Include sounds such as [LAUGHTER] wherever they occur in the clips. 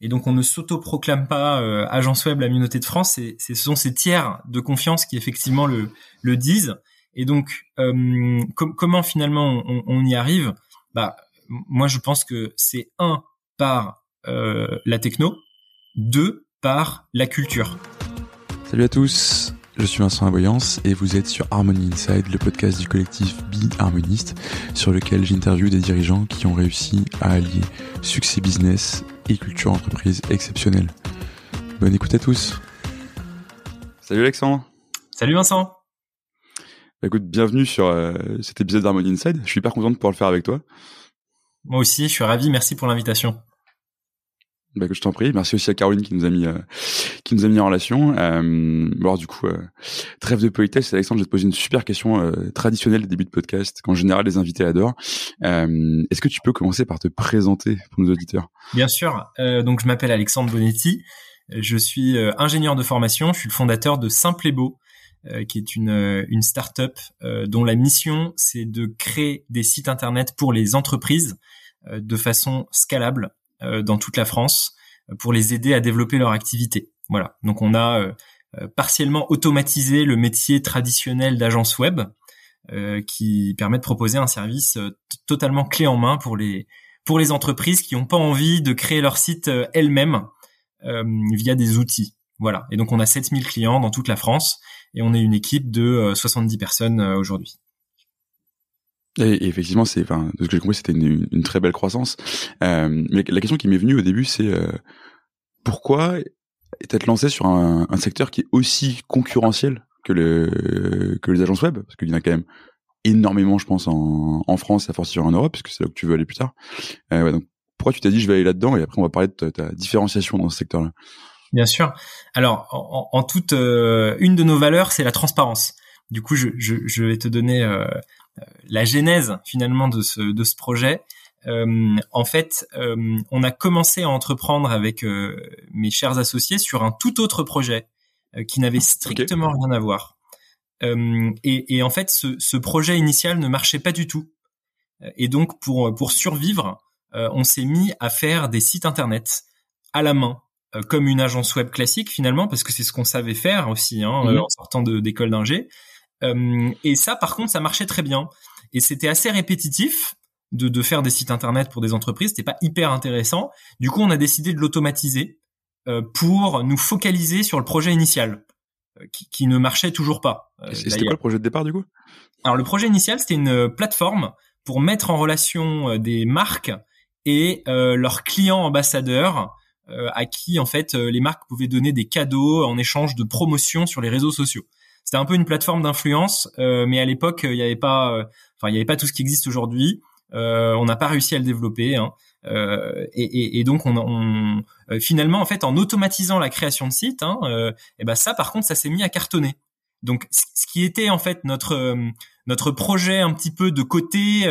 Et donc on ne s'autoproclame pas euh, agence web la communauté de France, c'est, ce sont ces tiers de confiance qui effectivement le, le disent. Et donc euh, comment finalement on, y arrive? Bah moi je pense que c'est un par euh, la techno, deux par la culture. Salut à tous, je suis Vincent Aboyance et vous êtes sur Harmony Inside, le podcast du collectif Be Harmoniste, sur lequel j'interviewe des dirigeants qui ont réussi à allier succès business et culture entreprise exceptionnelle. Bonne écoute à tous. Salut Alexandre. Salut Vincent. Bah écoute, bienvenue sur euh, cet épisode d'Harmony Inside. Je suis hyper content de pouvoir le faire avec toi. Moi aussi, je suis ravi. Merci pour l'invitation. Bah, que je t'en prie. Merci aussi à Caroline qui nous a mis euh, qui nous a mis en relation. Euh, alors du coup, euh, trêve de politesse, Alexandre, je vais te poser une super question euh, traditionnelle des débuts de podcast qu'en général les invités adorent. Est-ce que tu peux commencer par te présenter pour nos auditeurs? Bien sûr. donc je m'appelle Alexandre Bonetti. Je suis ingénieur de formation. Je suis le fondateur de Simple et Beau, qui est une une start-up dont la mission c'est de créer des sites internet pour les entreprises de façon scalable euh, dans toute la France euh, pour les aider à développer leur activité. Voilà. Donc on a euh, partiellement automatisé le métier traditionnel d'agence web qui permet de proposer un service totalement clé en main pour les pour les entreprises qui n'ont pas envie de créer leur site elles-mêmes via des outils. Voilà. Et donc on a 7000 clients dans toute la France et on est une équipe de 70 personnes aujourd'hui. Et, effectivement, c'est, enfin, de ce que j'ai compris, c'était une, une, très belle croissance. Euh, mais la question qui m'est venue au début, c'est euh, pourquoi être lancé sur un, un, secteur qui est aussi concurrentiel que le que les agences web, parce qu'il y en a quand même énormément, je pense, en, en France, à force en Europe, puisque c'est là où tu veux aller plus tard. Euh, ouais, donc, pourquoi tu t'es dit je vais aller là-dedans? Et après on va parler de ta, différenciation dans ce secteur-là. Bien sûr. Alors, en, en toute, euh, une de nos valeurs, c'est la transparence. Du coup, je, je, je vais te donner euh, la genèse finalement de ce, de ce projet. Euh, en fait, euh, on a commencé à entreprendre avec euh, mes chers associés sur un tout autre projet qui n'avait strictement rien à voir. Et, et, en fait, ce, ce, projet initial ne marchait pas du tout. Et donc, pour pour survivre, on s'est mis à faire des sites internet à la main, comme une agence web classique finalement, parce que c'est ce qu'on savait faire aussi hein, mhm. en sortant d'école d'ingé. Euh, et ça, par contre, ça marchait très bien. Et c'était assez répétitif de, de, faire des sites internet pour des entreprises. C'était pas hyper intéressant. Du coup, on a décidé de l'automatiser euh, pour nous focaliser sur le projet initial, euh, qui, qui, ne marchait toujours pas. c'était quoi le projet de départ du coup? Alors, le projet initial, c'était une plateforme pour mettre en relation des marques et leurs clients ambassadeurs à qui en fait les marques pouvaient donner des cadeaux en échange de promotions sur les réseaux sociaux c'était un peu une plateforme d'influence, euh, mais à l'époque, il n'y avait pas, euh, enfin, il y avait pas tout ce qui existe aujourd'hui. Euh, on n'a pas réussi à le développer. Hein. Et, et, et, donc, on, on finalement, en fait, en automatisant la création de sites, hein, et ben ça, par contre, ça s'est mis à cartonner. Donc, ce qui était en fait notre notre projet un petit peu de côté,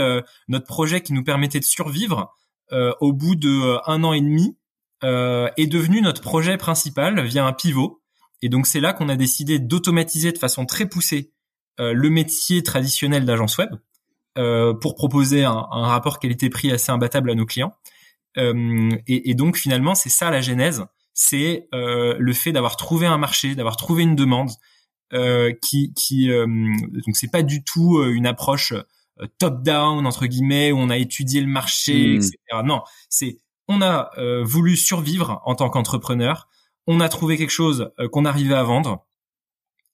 notre projet qui nous permettait de survivre, au bout de un an et demi, est devenu notre projet principal via un pivot. Et donc c'est là qu'on a décidé d'automatiser de façon très poussée euh, le métier traditionnel d'agence web euh, pour proposer un, un rapport qualité-prix assez imbattable à nos clients. Euh, et, et, donc finalement c'est ça la genèse, c'est le fait d'avoir trouvé un marché, d'avoir trouvé une demande qui, qui donc c'est pas du tout une approche top-down entre guillemets où on a étudié le marché, mmh. etc. Non, c'est on a voulu survivre en tant qu'entrepreneur on a trouvé quelque chose euh, qu'on arrivait à vendre,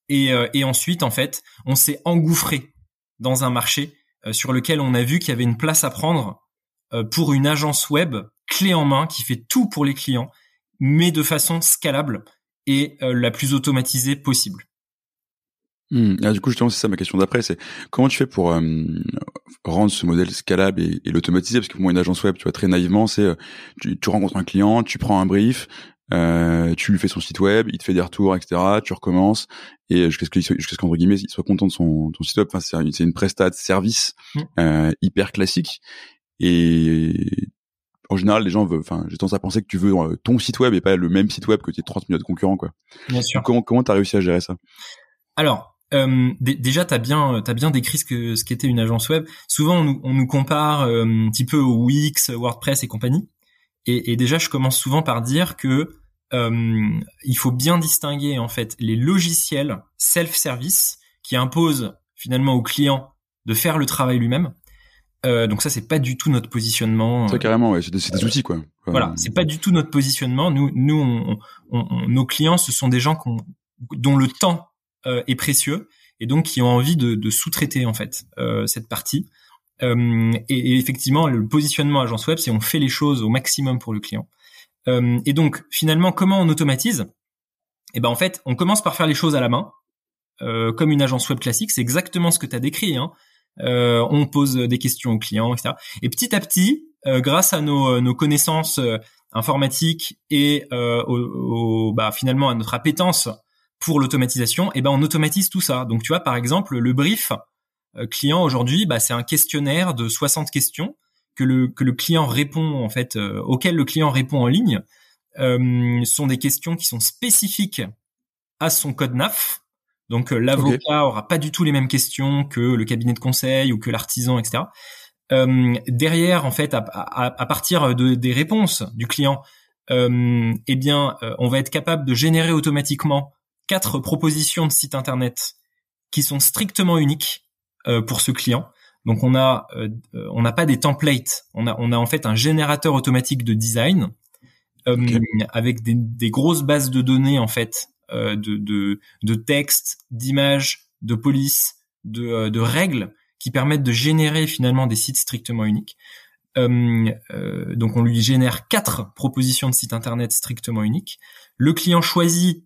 et, euh, et ensuite, en fait, on s'est engouffré dans un marché euh, sur lequel on a vu qu'il y avait une place à prendre pour une agence web clé en main qui fait tout pour les clients, mais de façon scalable et la plus automatisée possible. Mmh. Ah, du coup, justement, c'est ça ma question d'après, c'est comment tu fais pour rendre ce modèle scalable et, l'automatiser? Parce que pour moi, une agence web, tu vois, très naïvement, c'est tu, rencontres un client, tu prends un brief, euh, tu lui fais son site web, il te fait des retours, etc. Tu recommences et jusqu'à ce qu'il jusqu'à ce qu'entre guillemets il soit content de son ton site web. Enfin, c'est c'est une prestat de service mmh. euh, hyper classique et en général, les gens veulent, enfin, j'ai tendance à penser que tu veux euh, ton site web et pas le même site web que tes 30 millions de concurrents, quoi. Bien sûr. comment, comment t'as réussi à gérer ça? Alors, euh, déjà, t'as bien, t'as bien décrit ce que ce qu'était une agence web. Souvent, on nous, on nous compare euh, un petit peu au Wix, WordPress et compagnie. Et, et, déjà, je commence souvent par dire que euh, il faut bien distinguer en fait les logiciels self-service qui imposent finalement au client de faire le travail lui-même. Euh, donc ça, c'est pas du tout notre positionnement. Ça carrément, ouais, c'est des, des, outils quoi. voilà, c'est pas du tout notre positionnement. Nous, nous, on, on, nos clients, ce sont des gens dont le temps euh, est précieux et donc qui ont envie de, de sous-traiter en fait euh, cette partie. Euh, et, et, effectivement, le positionnement agence web, c'est on fait les choses au maximum pour le client. Euh, et donc, finalement, comment on automatise? Eh ben, en fait, on commence par faire les choses à la main, euh, comme une agence web classique. C'est exactement ce que tu as décrit. Hein. Euh, on pose des questions aux clients, etc. Et petit à petit, grâce à nos, connaissances informatiques et au, bah, finalement à notre appétence pour l'automatisation, eh ben, on automatise tout ça. Donc, tu vois, par exemple, le brief client aujourd'hui, bah, c'est un questionnaire de 60 questions que le que le client répond en fait euh, auquel le client répond en ligne euh, sont des questions qui sont spécifiques à son code NAF. Donc euh, l'avocat aura pas du tout les mêmes questions que le cabinet de conseil ou que l'artisan, etc. Euh, derrière, en fait, à, à, à partir de, des réponses du client, eh bien, on va être capable de générer automatiquement quatre propositions de site internet qui sont strictement uniques pour ce client. Donc on a euh, on n'a pas des templates, on a on a en fait un générateur automatique de design euh, avec des, des, grosses bases de données en fait euh, de de, de textes, d'images, de police, de, euh, de règles qui permettent de générer finalement des sites strictement uniques. Euh, donc on lui génère quatre propositions de sites internet strictement uniques. Le client choisit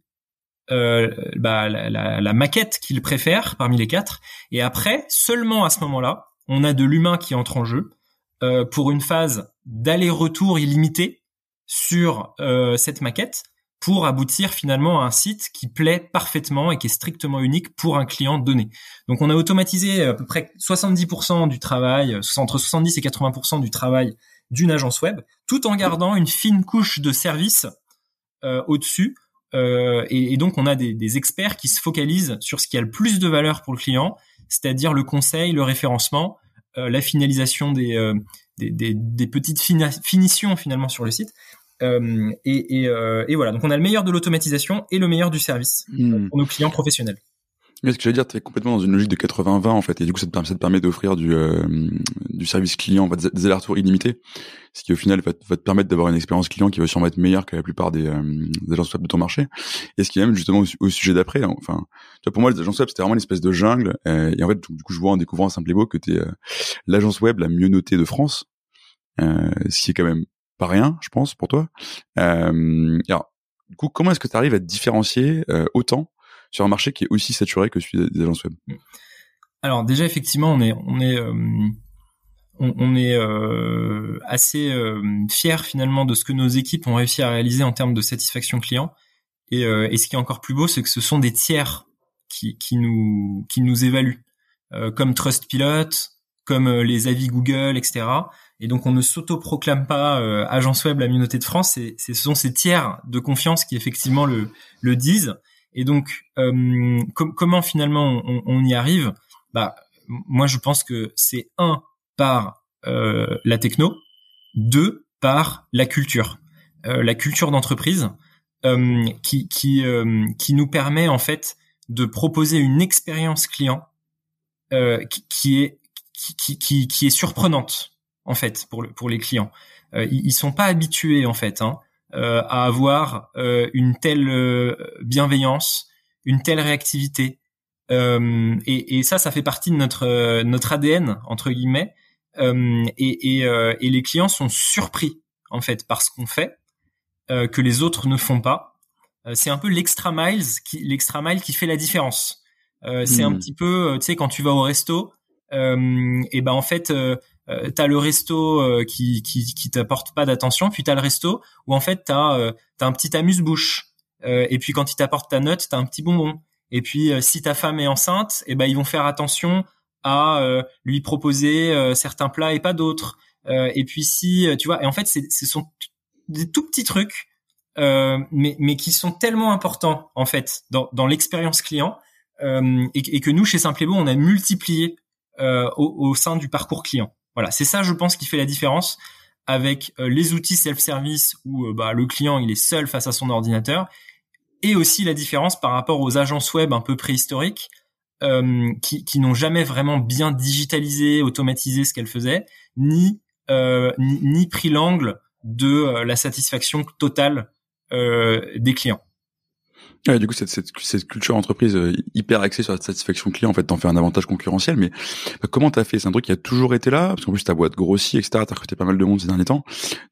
euh, bah, la, la, la, maquette qu'il préfère parmi les quatre. Et après, seulement à ce moment-là, on a de l'humain qui entre en jeu euh, pour une phase d'aller-retour illimité sur euh, cette maquette pour aboutir finalement à un site qui plaît parfaitement et qui est strictement unique pour un client donné. Donc on a automatisé à peu près 70% du travail, entre 70 et 80% du travail d'une agence web, tout en gardant une fine couche de service euh, au-dessus euh, et, donc on a des, experts qui se focalisent sur ce qui a le plus de valeur pour le client, c'est-à-dire le conseil, le référencement, euh, la finalisation des, euh, des, petites finitions finalement sur le site. Et, voilà, donc on a le meilleur de l'automatisation et le meilleur du service hmm. pour nos clients professionnels. Mais ce que j'allais dire, tu es complètement dans une logique de 80-20 en fait, et du coup ça te, permet, ça te permet d'offrir du, euh, du service client, des allers-retours illimités, ce qui au final va, te permettre d'avoir une expérience client qui va sûrement être meilleure que la plupart des, euh, des agences web de ton marché. Et ce qui est même justement au, sujet d'après, hein, enfin, tu pour moi les agences web c'était vraiment une espèce de jungle, euh, et en fait du coup je vois en découvrant Simple et Beau que tu es l'agence web la mieux notée de France, ce qui est quand même pas rien, je pense, pour toi. alors, du coup, comment est-ce que tu arrives à te différencier autant sur un marché qui est aussi saturé que celui des agences web. Alors déjà effectivement on est on est euh, on, est euh, assez euh, fier finalement de ce que nos équipes ont réussi à réaliser en termes de satisfaction client. Et, et ce qui est encore plus beau c'est que ce sont des tiers qui, qui nous qui nous évaluent comme Trustpilot comme les avis Google etc et donc on ne s'auto-proclame pas agence web la mieux de France, c'est, ce sont ces tiers de confiance qui effectivement le, le disent. Et donc, euh, comment finalement on, y arrive? Bah, moi, je pense que c'est un par euh, la techno, deux par la culture, euh, la culture d'entreprise qui qui qui nous permet en fait de proposer une expérience client qui, est qui, qui, qui est surprenante en fait pour le, pour les clients. ils, sont pas habitués en fait hein, euh, à avoir euh, une telle euh, bienveillance, une telle réactivité. Et, et, ça, ça fait partie de notre notre ADN entre guillemets. Et, et, et, les clients sont surpris en fait par ce qu'on fait que les autres ne font pas. c'est un peu l'extra miles qui l'extra mile qui fait la différence. C'est un hmm. petit peu, tu sais, quand tu vas au resto, et ben en fait euh, t'as le resto euh, qui, qui, qui t'apporte pas d'attention, puis t'as le resto où en fait t'as euh, as un petit amuse-bouche, euh, et puis quand il t'apporte ta note, t'as un petit bonbon. Et puis si ta femme est enceinte, eh ben ils vont faire attention à lui proposer certains plats et pas d'autres. et puis si tu vois, et en fait ce sont des tout petits trucs, mais mais qui sont tellement importants en fait dans, dans l'expérience client et, et, que nous chez Simplebo on a multiplié au, au sein du parcours client. Voilà, c'est ça, je pense, qui fait la différence. avec les outils self-service où bah, le client il est seul face à son ordinateur, et aussi la différence par rapport aux agences web un peu préhistoriques euh, qui, n'ont jamais vraiment bien digitalisé, automatisé ce qu'elles faisaient, ni, euh, ni, pris l'angle de euh, la satisfaction totale euh, des clients. Ouais, du coup, cette, cette, cette culture entreprise euh, hyper axée sur la satisfaction client, en fait, t'en fais un avantage concurrentiel. Mais bah, comment t'as fait? C'est un truc qui a toujours été là, parce qu'en plus ta boîte grossit, etc. T'as recruté pas mal de monde ces derniers temps.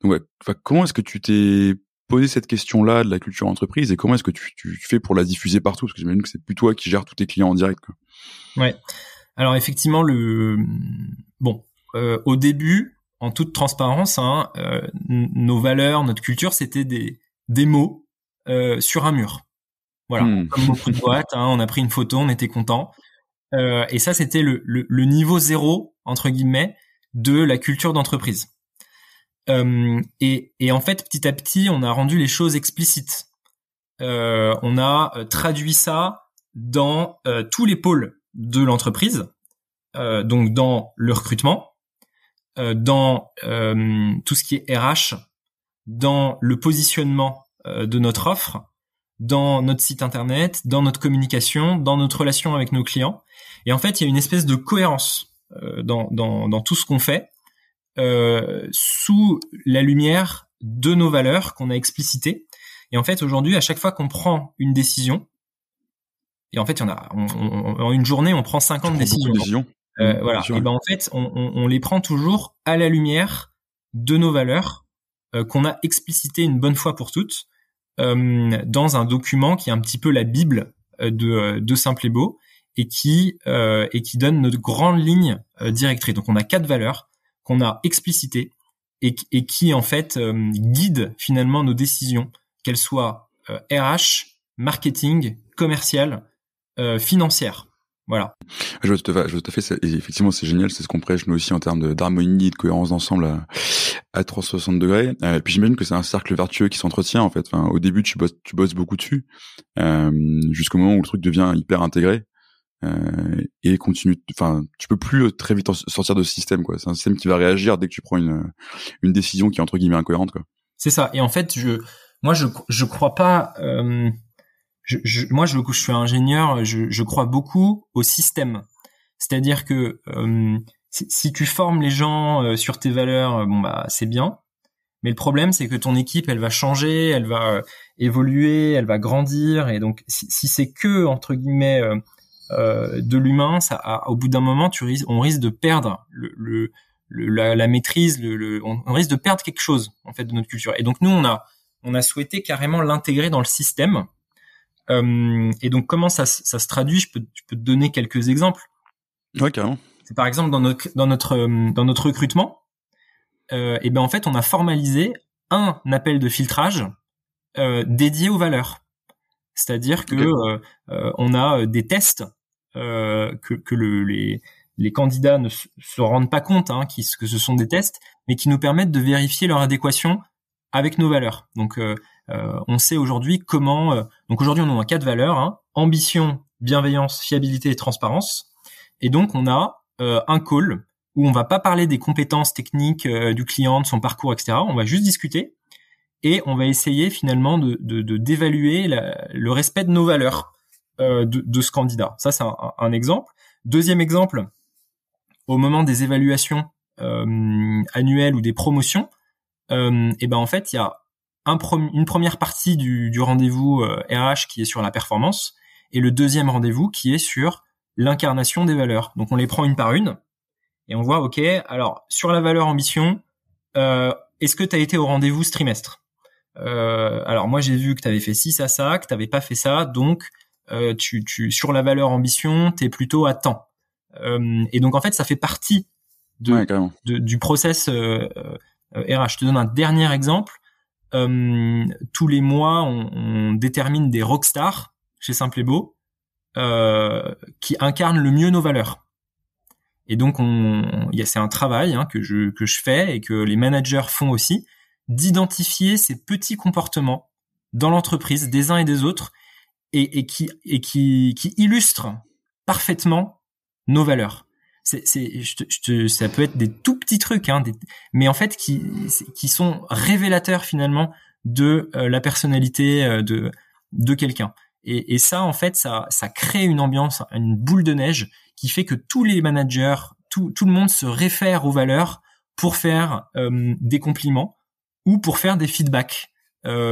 Donc, comment est-ce que tu t'es poser cette question-là de la culture entreprise et comment est-ce que tu, tu, fais pour la diffuser partout? Parce que j'imagine que c'est plus toi qui gères tous tes clients en direct. Quoi. Ouais. Alors effectivement, le bon, euh, au début, en toute transparence, hein, euh, nos valeurs, notre culture, c'était des des mots euh, sur un mur. Voilà, hmm. comme beaucoup de boîtes, hein, on a pris une photo, on était content. Euh, et ça, c'était le, le, le niveau zéro entre guillemets de la culture d'entreprise. Euh, et, et, en fait, petit à petit, on a rendu les choses explicites. Euh, on a traduit ça dans tous les pôles de l'entreprise, donc dans le recrutement, dans tout ce qui est RH, dans le positionnement de notre offre, dans notre site internet, dans notre communication, dans notre relation avec nos clients. Et en fait, il y a une espèce de cohérence dans, dans, dans tout ce qu'on fait euh, sous la lumière de nos valeurs qu'on a explicitées. Et en fait, aujourd'hui, à chaque fois qu'on prend une décision, et en fait, il y en a, en une journée, on prend 50 décisions. Euh, mmh, voilà. Et ben en fait, on, on, les prend toujours à la lumière de nos valeurs euh, qu'on a explicité une bonne fois pour toutes euh, dans un document qui est un petit peu la bible euh, de, de Simple et Beau et qui et qui donne notre grande ligne directrice. Donc on a quatre valeurs qu'on a explicité et, qui en fait euh, guide finalement nos décisions, qu'elles soient RH, euh, marketing, commercial, euh, financière. Voilà. Je vois. Je tout à fait. Effectivement, c'est génial. C'est ce qu'on prêche nous aussi en termes d'harmonie, de cohérence d'ensemble à 360 degrés. et puis j'imagine que c'est un cercle vertueux qui s'entretient en fait. Enfin, au début, tu bosses, tu bosses beaucoup dessus, euh, jusqu'au moment où le truc devient hyper intégré. Euh, et continue. Enfin, tu peux plus euh, très vite sortir de ce système, quoi. C'est un système qui va réagir dès que tu prends une une décision qui est entre guillemets incohérente, quoi. C'est ça. Et en fait, je, moi, je je crois pas. Euh, je, je, moi, je, je suis ingénieur. Je, je crois beaucoup au système. C'est-à-dire que euh, si, tu formes les gens euh, sur tes valeurs, bon bah c'est bien. Mais le problème, c'est que ton équipe, elle va changer, elle va évoluer, elle va grandir, et donc si, si c'est que entre guillemets euh, de l'humain, ça, au bout d'un moment, tu on risque de perdre le, la, maîtrise, le, on, risque de perdre quelque chose en fait de notre culture. Et donc nous, on a, on a souhaité carrément l'intégrer dans le système. Euh, et donc comment ça, ça se traduit? Je peux, je peux te donner quelques exemples. Ouais, carrément. C'est par exemple dans notre dans notre euh, dans notre recrutement, euh, et ben en fait on a formalisé un appel de filtrage euh, dédié aux valeurs. C'est-à-dire que euh, on a des tests que, que le, les, les candidats ne se rendent pas compte hein, que ce sont des tests, mais qui nous permettent de vérifier leur adéquation avec nos valeurs. Donc, on sait aujourd'hui comment. donc aujourd'hui, on a quatre valeurs hein, ambition, bienveillance, fiabilité et transparence. Et donc, on a un call où on va pas parler des compétences techniques du client, de son parcours, etc. On va juste discuter et on va essayer finalement de d'évaluer le respect de nos valeurs euh, de, ce candidat. Ça, c'est un, exemple. Deuxième exemple, au moment des évaluations euh, annuelles ou des promotions, euh, et ben en fait, il y a un une première partie du, du rendez-vous RH euh, qui est sur la performance et le deuxième rendez-vous qui est sur l'incarnation des valeurs. Donc on les prend une par une et on voit, ok, alors sur la valeur ambition, euh, est-ce que tu as été au rendez-vous ce trimestre? Euh, alors moi j'ai vu que tu avais fait ci ça ça, que tu n'avais pas fait ça, donc euh, tu, tu sur la valeur ambition, tu es plutôt à temps. Euh, et donc en fait ça fait partie de, du process euh, RH. Je te donne un dernier exemple. tous les mois on, on, détermine des rockstars chez Simple et Beau qui incarnent le mieux nos valeurs. Et donc, on, c'est un travail hein, que je que je fais et que les managers font aussi d'identifier ces petits comportements dans l'entreprise des uns et des autres et, et, qui, et qui, qui illustrent parfaitement nos valeurs. c'est, c'est, je te, je te, ça peut être des tout petits trucs, hein, mais en fait qui, qui sont révélateurs finalement de euh, la personnalité euh, de de quelqu'un. Et, et, ça, en fait, ça, ça crée une ambiance, une boule de neige qui fait que tous les managers, tout, tout le monde se réfère aux valeurs pour faire euh, des compliments ou pour faire des feedbacks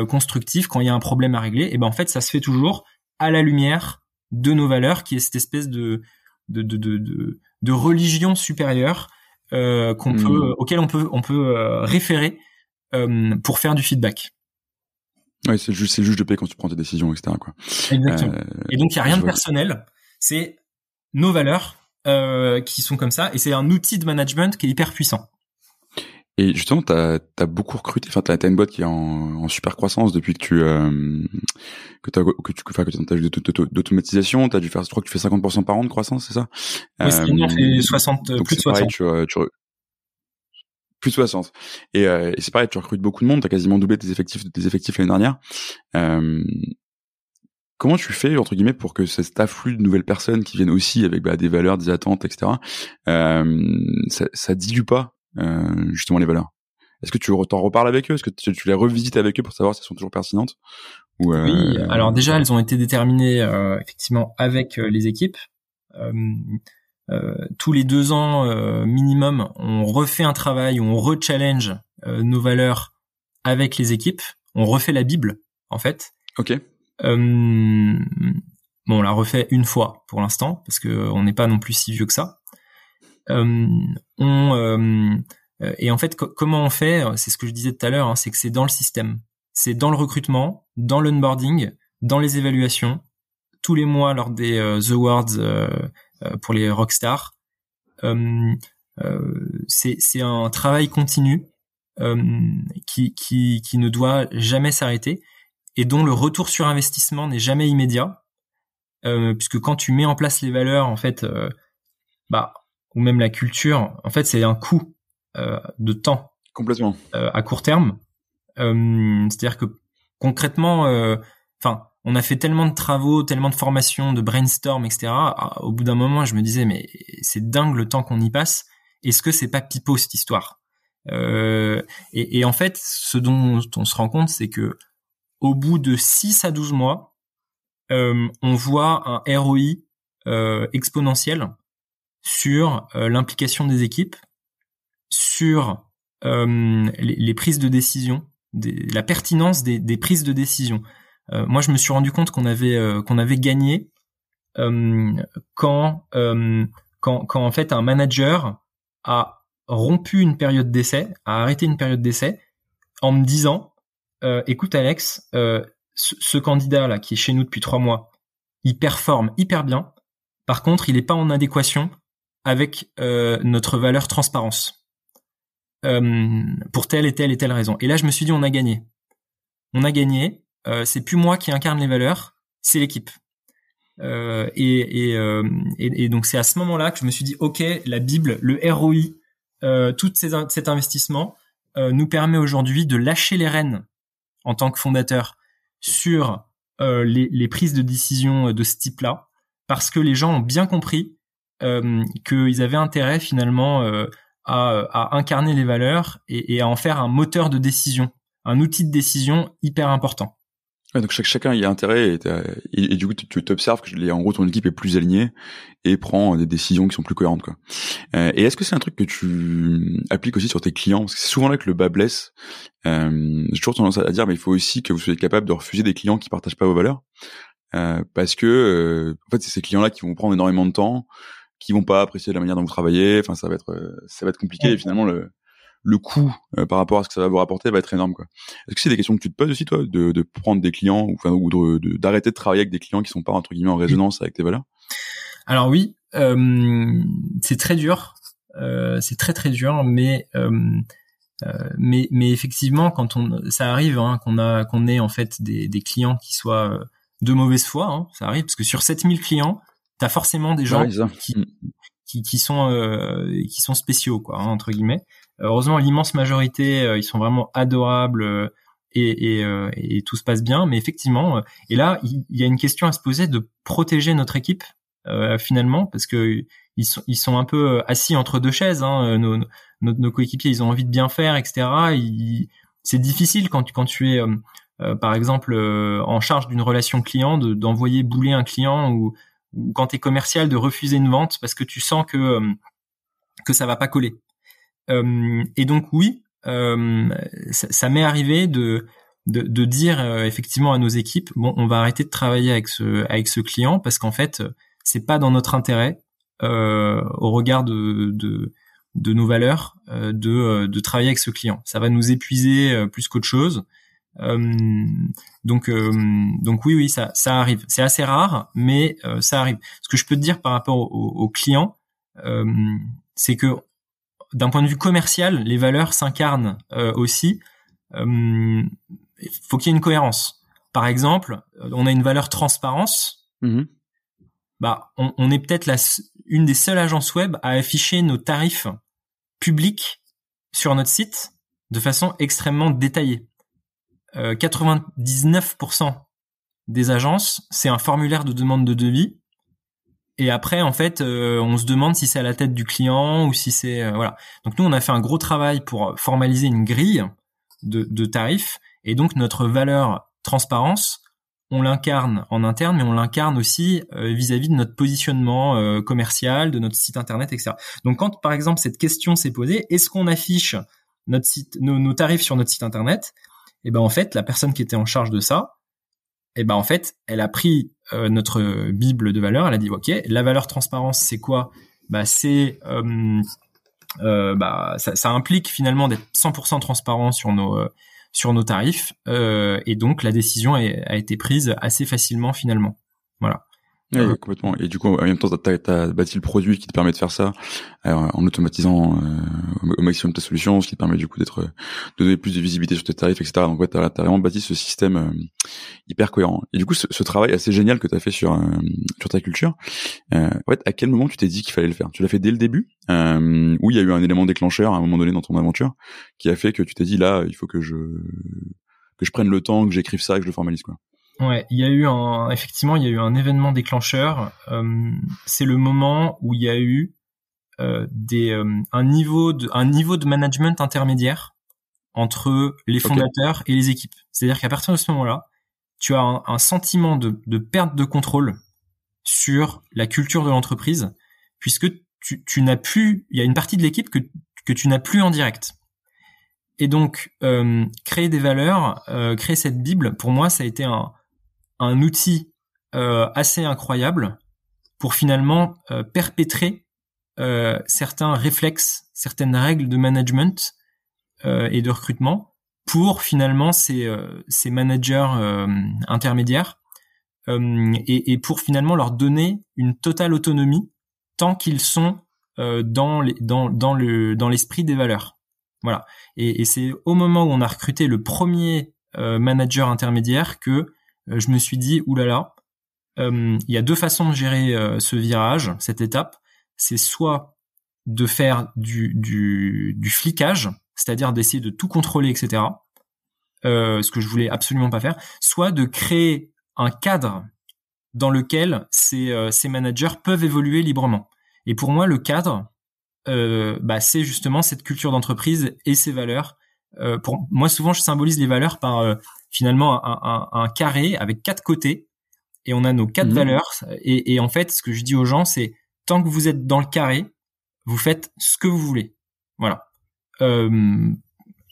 constructifs quand il y a un problème à régler. Et ben en fait, ça se fait toujours à la lumière de nos valeurs, qui est cette espèce de de, de, de, de religion supérieure euh, qu'on hmm. peut, auquel on peut, on peut euh, référer euh, pour faire du feedback. Ouais, c'est juste, c'est juste de paix quand tu prends tes décisions, etc. Quoi. Exactement. Euh, et donc il y a rien de personnel, c'est nos valeurs euh, qui sont comme ça, et c'est un outil de management qui est hyper puissant. Et justement, tu as, beaucoup recruté, enfin, tu as, une boîte qui est en, en, super croissance depuis que tu euh, que, as, que tu enfin, que as d'automatisation, tu as dû faire, je crois que tu fais 50% par an de croissance, c'est ça? Oui, euh, fait 60, plus de 60. Pareil, tu, tu, plus de 60. Et, euh, et c'est pareil, tu recrutes beaucoup de monde, tu as quasiment doublé tes effectifs, tes effectifs l'année dernière. Euh, comment tu fais entre guillemets pour que cet afflux de nouvelles personnes qui viennent aussi avec bah, des valeurs, des attentes, etc. Euh, ça, ça dilue pas euh, justement les valeurs? Est-ce que tu t'en reparles avec eux? Est-ce que tu, les revisites avec eux pour savoir si elles sont toujours pertinentes? Euh, Oui, alors déjà elles ont été déterminées euh, effectivement avec les équipes. Tous les deux ans minimum, on refait un travail on rechallenge nos valeurs avec les équipes. On refait la Bible en fait. Ok. bon, on l'a refait une fois pour l'instant parce que on n'est pas non plus si vieux que ça. Euh, on euh, et en fait, comment on fait C'est ce que je disais tout à l'heure, hein, c'est que c'est dans le système, c'est dans le recrutement, dans l'onboarding, dans les évaluations, tous les mois lors des euh, awards pour les rockstars. c'est un travail continu qui, qui, qui ne doit jamais s'arrêter et dont le retour sur investissement n'est jamais immédiat, puisque quand tu mets en place les valeurs, en fait, bah ou même la culture, en fait, c'est un coût euh, de temps. Complètement. Euh, à court terme. Euh, c'est-à-dire que concrètement, euh, enfin, on a fait tellement de travaux, tellement de formations, de brainstorm, etc. Au bout d'un moment, je me disais, mais c'est dingue le temps qu'on y passe. Est-ce que c'est pas pipeau cette histoire? Et, et, en fait, ce dont on se rend compte, c'est que au bout de 6 à 12 mois, on voit un ROI exponentiel sur euh, l'implication des équipes, sur euh, les, prises de décision, la pertinence des, prises de décision. Euh, moi, je me suis rendu compte qu'on avait qu'on avait gagné quand quand quand en fait un manager a rompu une période d'essai, a arrêté une période d'essai en me disant écoute Alex, ce, candidat là qui est chez nous depuis trois mois, il performe hyper bien. Par contre, il n'est pas en adéquation avec euh, notre valeur transparence euh, pour telle et telle et telle raison. Et là, je me suis dit, on a gagné. On a gagné. Euh, c'est plus moi qui incarne les valeurs, c'est l'équipe. Euh, euh, et, donc c'est à ce moment-là que je me suis dit, ok, la Bible, le ROI, tout cet investissement nous permet aujourd'hui de lâcher les rênes en tant que fondateur sur les, prises de décision de ce type-là, parce que les gens ont bien compris qu'ils avaient intérêt finalement à, incarner les valeurs et, à en faire un moteur de décision, un outil de décision hyper important. Ouais, donc chaque, chacun y a intérêt et, et, du coup tu t'observes que en gros ton équipe est plus alignée et prend des décisions qui sont plus cohérentes quoi. Euh, et est-ce que c'est un truc que tu appliques aussi sur tes clients? Parce que c'est souvent là que le bas blesse. Euh, J'ai toujours tendance à dire mais il faut aussi que vous soyez capable de refuser des clients qui partagent pas vos valeurs euh, parce que euh, en fait c'est ces clients là qui vont prendre énormément de temps qui vont pas apprécier la manière dont vous travaillez. Enfin, ça va être, euh, ça va être compliqué. Et finalement, le, le coût euh, par rapport à ce que ça va vous rapporter va être énorme. Quoi. Est-ce que c'est des questions que tu te poses aussi, toi, de, de prendre des clients ou, enfin, ou de, d'arrêter de, travailler avec des clients qui sont pas entre guillemets en résonance avec tes valeurs? Alors oui, euh, c'est très dur. Euh, c'est très très dur, mais mais mais effectivement, quand on ça arrive hein, qu'on a qu'on ait en fait des, des clients qui soient de mauvaise foi, hein, ça arrive parce que sur 7000 clients, t'as forcément des gens qui, mm. qui, qui, sont euh, qui sont spéciaux quoi hein, entre guillemets. Heureusement, l'immense majorité, euh, ils sont vraiment adorables euh, et, et, et, tout se passe bien. Mais effectivement, et là, il y, a une question à se poser de protéger notre équipe finalement, parce que ils sont ils sont un peu assis entre deux chaises. Hein. Nos, nos, nos coéquipiers, ils ont envie de bien faire, etc. c'est difficile quand tu quand tu es par exemple en charge d'une relation client d'envoyer bouler un client ou, ou quand tu es commercial de refuser une vente parce que tu sens que que ça va pas coller. Et donc oui, ça, ça m'est arrivé de de, dire euh, effectivement à nos équipes bon on va arrêter de travailler avec ce avec ce client parce qu'en fait c'est pas dans notre intérêt euh, au regard de, de, nos valeurs euh, de, euh, de travailler avec ce client. Ça va nous épuiser plus qu'autre chose. Donc donc oui oui ça ça arrive. C'est assez rare mais ça arrive. Ce que je peux te dire par rapport aux clients c'est que d'un point de vue commercial les valeurs s'incarnent aussi il faut qu'il y ait une cohérence. Par exemple, on a une valeur transparence. Mm-hmm. Bah, on, on est peut-être la une des seules agences web à afficher nos tarifs publics sur notre site de façon extrêmement détaillée. Euh, 99% des agences, c'est un formulaire de demande de devis. Et après, en fait, euh, on se demande si c'est à la tête du client ou si c'est euh, voilà. Donc nous, on a fait un gros travail pour formaliser une grille de, tarifs et donc notre valeur transparence, on l'incarne en interne, mais on l'incarne aussi euh, vis-à-vis de notre positionnement euh, commercial, de notre site internet, etc. Donc quand par exemple cette question s'est posée, est-ce qu'on affiche notre site, nos, tarifs sur notre site internet? Et eh ben en fait, la personne qui était en charge de ça, et eh ben en fait, elle a pris euh, notre bible de valeur, elle a dit ok, la valeur transparence c'est quoi? Bah c'est bah ça, implique finalement d'être 100% transparent sur nos sur nos tarifs euh, et donc la décision a, été prise assez facilement finalement. Voilà. Oui, complètement. Et du coup, en même temps, tu as, bâti le produit qui te permet de faire ça euh, en automatisant euh, au maximum ta solution, ce qui te permet du coup d'être de donner plus de visibilité sur tes tarifs, etc. Donc ouais, tu as, vraiment bâti ce système euh, hyper cohérent. Et du coup, ce, ce, travail assez génial que tu as fait sur sur ta culture, ouais, à quel moment tu t'es dit qu'il fallait le faire? Tu l'as fait dès le début ou il y a eu un élément déclencheur à un moment donné dans ton aventure qui a fait que tu t'es dit là, il faut que je que je prenne le temps, que j'écrive ça, que je le formalise quoi? Ouais, il y a eu un, effectivement, il y a eu un événement déclencheur. Euh, c'est le moment où il y a eu euh, des, euh, un niveau de, un niveau de management intermédiaire entre les fondateurs et les équipes. C'est-à-dire qu'à partir de ce moment-là, tu as un, sentiment de, de, perte de contrôle sur la culture de l'entreprise, puisque tu, tu n'as plus, il y a une partie de l'équipe que, que tu n'as plus en direct. Et donc, créer des valeurs, créer cette bible, pour moi, ça a été un, un outil euh, assez incroyable pour finalement euh, perpétrer euh, certains réflexes, certaines règles de management et de recrutement pour finalement ces, ces managers intermédiaires et, pour finalement leur donner une totale autonomie tant qu'ils sont dans, dans, dans, le, dans l'esprit des valeurs. Voilà. Et, c'est au moment où on a recruté le premier manager intermédiaire que je me suis dit, oulala, euh, il y a deux façons de gérer euh, ce virage, cette étape. C'est soit de faire du, flicage, c'est-à-dire d'essayer de tout contrôler, etc. Euh, ce que je voulais absolument pas faire, soit de créer un cadre dans lequel ces, managers peuvent évoluer librement. Et pour moi, le cadre, euh, bah, c'est justement cette culture d'entreprise et ses valeurs. Euh, pour moi, souvent, je symbolise les valeurs par finalement un, un, un, carré avec quatre côtés et on a nos quatre mhm. valeurs. Et, et, en fait, ce que je dis aux gens, c'est tant que vous êtes dans le carré, vous faites ce que vous voulez. Voilà. Euh,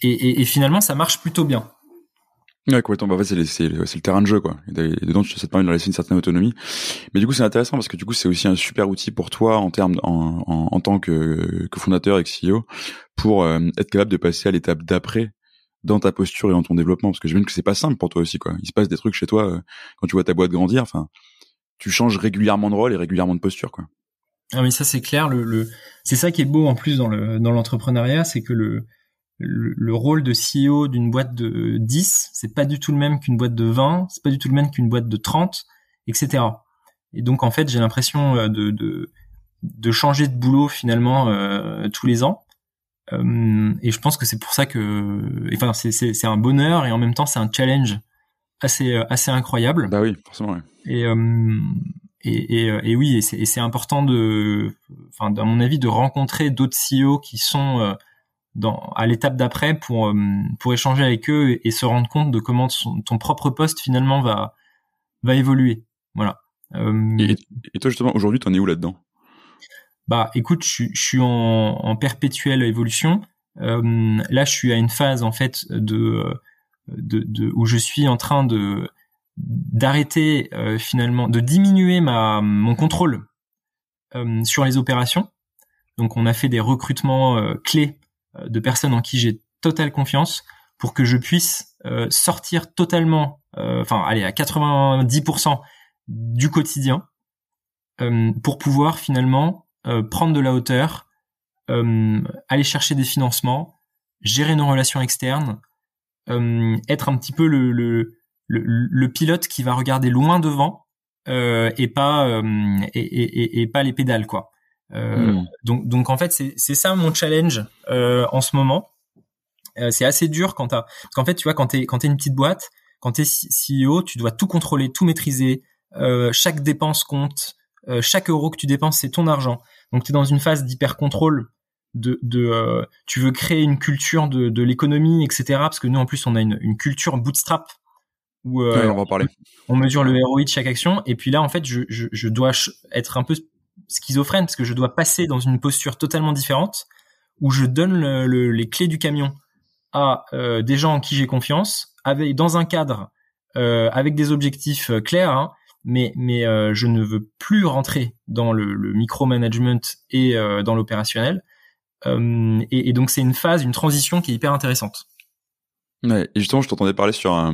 et, et, et, finalement, ça marche plutôt bien. Ouais, complètement. Bah, c'est le, le, terrain de jeu, quoi. Et dedans, ça te permet de laisser une certaine autonomie. Mais du coup, c'est intéressant parce que du coup, c'est aussi un super outil pour toi en termes, en, en, en tant que, que fondateur et que CEO pour euh, être capable de passer à l'étape d'après dans ta posture et dans ton développement parce que j'imagine que c'est pas simple pour toi aussi quoi. Il se passe des trucs chez toi euh, quand tu vois ta boîte grandir, enfin tu changes régulièrement de rôle et régulièrement de posture quoi. Ah mais ça c'est clair le, le... c'est ça qui est beau en plus dans le dans l'entrepreneuriat, c'est que le, le, rôle de CEO d'une boîte de 10, c'est pas du tout le même qu'une boîte de 20, c'est pas du tout le même qu'une boîte de 30, etc. Et donc en fait, j'ai l'impression euh, de, de de changer de boulot finalement euh, tous les ans et je pense que c'est pour ça que, enfin, c'est un bonheur et en même temps c'est un challenge assez euh, assez incroyable. Bah oui, forcément. Et euh, et, et, et oui, et c'est important de, enfin, à mon avis, de rencontrer d'autres CEO qui sont dans, à l'étape d'après pour pour échanger avec eux et, se rendre compte de comment ton propre poste finalement va va évoluer. Voilà. et, et, toi justement aujourd'hui, t'en es où là-dedans? Bah, écoute, je, suis en, perpétuelle évolution. Euh, là, je suis à une phase en fait de, de, de où je suis en train de d'arrêter euh, finalement, de diminuer ma mon contrôle euh, sur les opérations. Donc, on a fait des recrutements clés de personnes en qui j'ai totale confiance pour que je puisse sortir totalement, enfin, aller à 90% du quotidien pour pouvoir finalement prendre de la hauteur euh, aller chercher des financements, gérer nos relations externes, euh, être un petit peu le, le, le, pilote qui va regarder loin devant euh, et pas et, et, et, pas les pédales quoi. Hmm. Donc donc en fait c'est c'est ça mon challenge en ce moment. c'est assez dur quand t'as parce qu'en fait tu vois quand t'es quand t'es une petite boîte, quand t'es CEO, tu dois tout contrôler, tout maîtriser. chaque dépense compte. chaque euro que tu dépenses, c'est ton argent. Donc tu es dans une phase d'hyper contrôle de, de euh, tu veux créer une culture de, de l'économie, etc. Parce que nous, en plus, on a une, une culture bootstrap où euh, on, va parler. on mesure le ROI de chaque action. Et puis là, en fait, je, je, je dois être un peu schizophrène parce que je dois passer dans une posture totalement différente où je donne le, les clés du camion à euh, des gens en qui j'ai confiance, avec dans un cadre euh, avec des objectifs clairs. Hein, mais mais je ne veux plus rentrer dans le, le micromanagement et dans l'opérationnel. Euh, et, donc c'est une phase, une transition qui est hyper intéressante. Justement, je t'entendais parler sur un,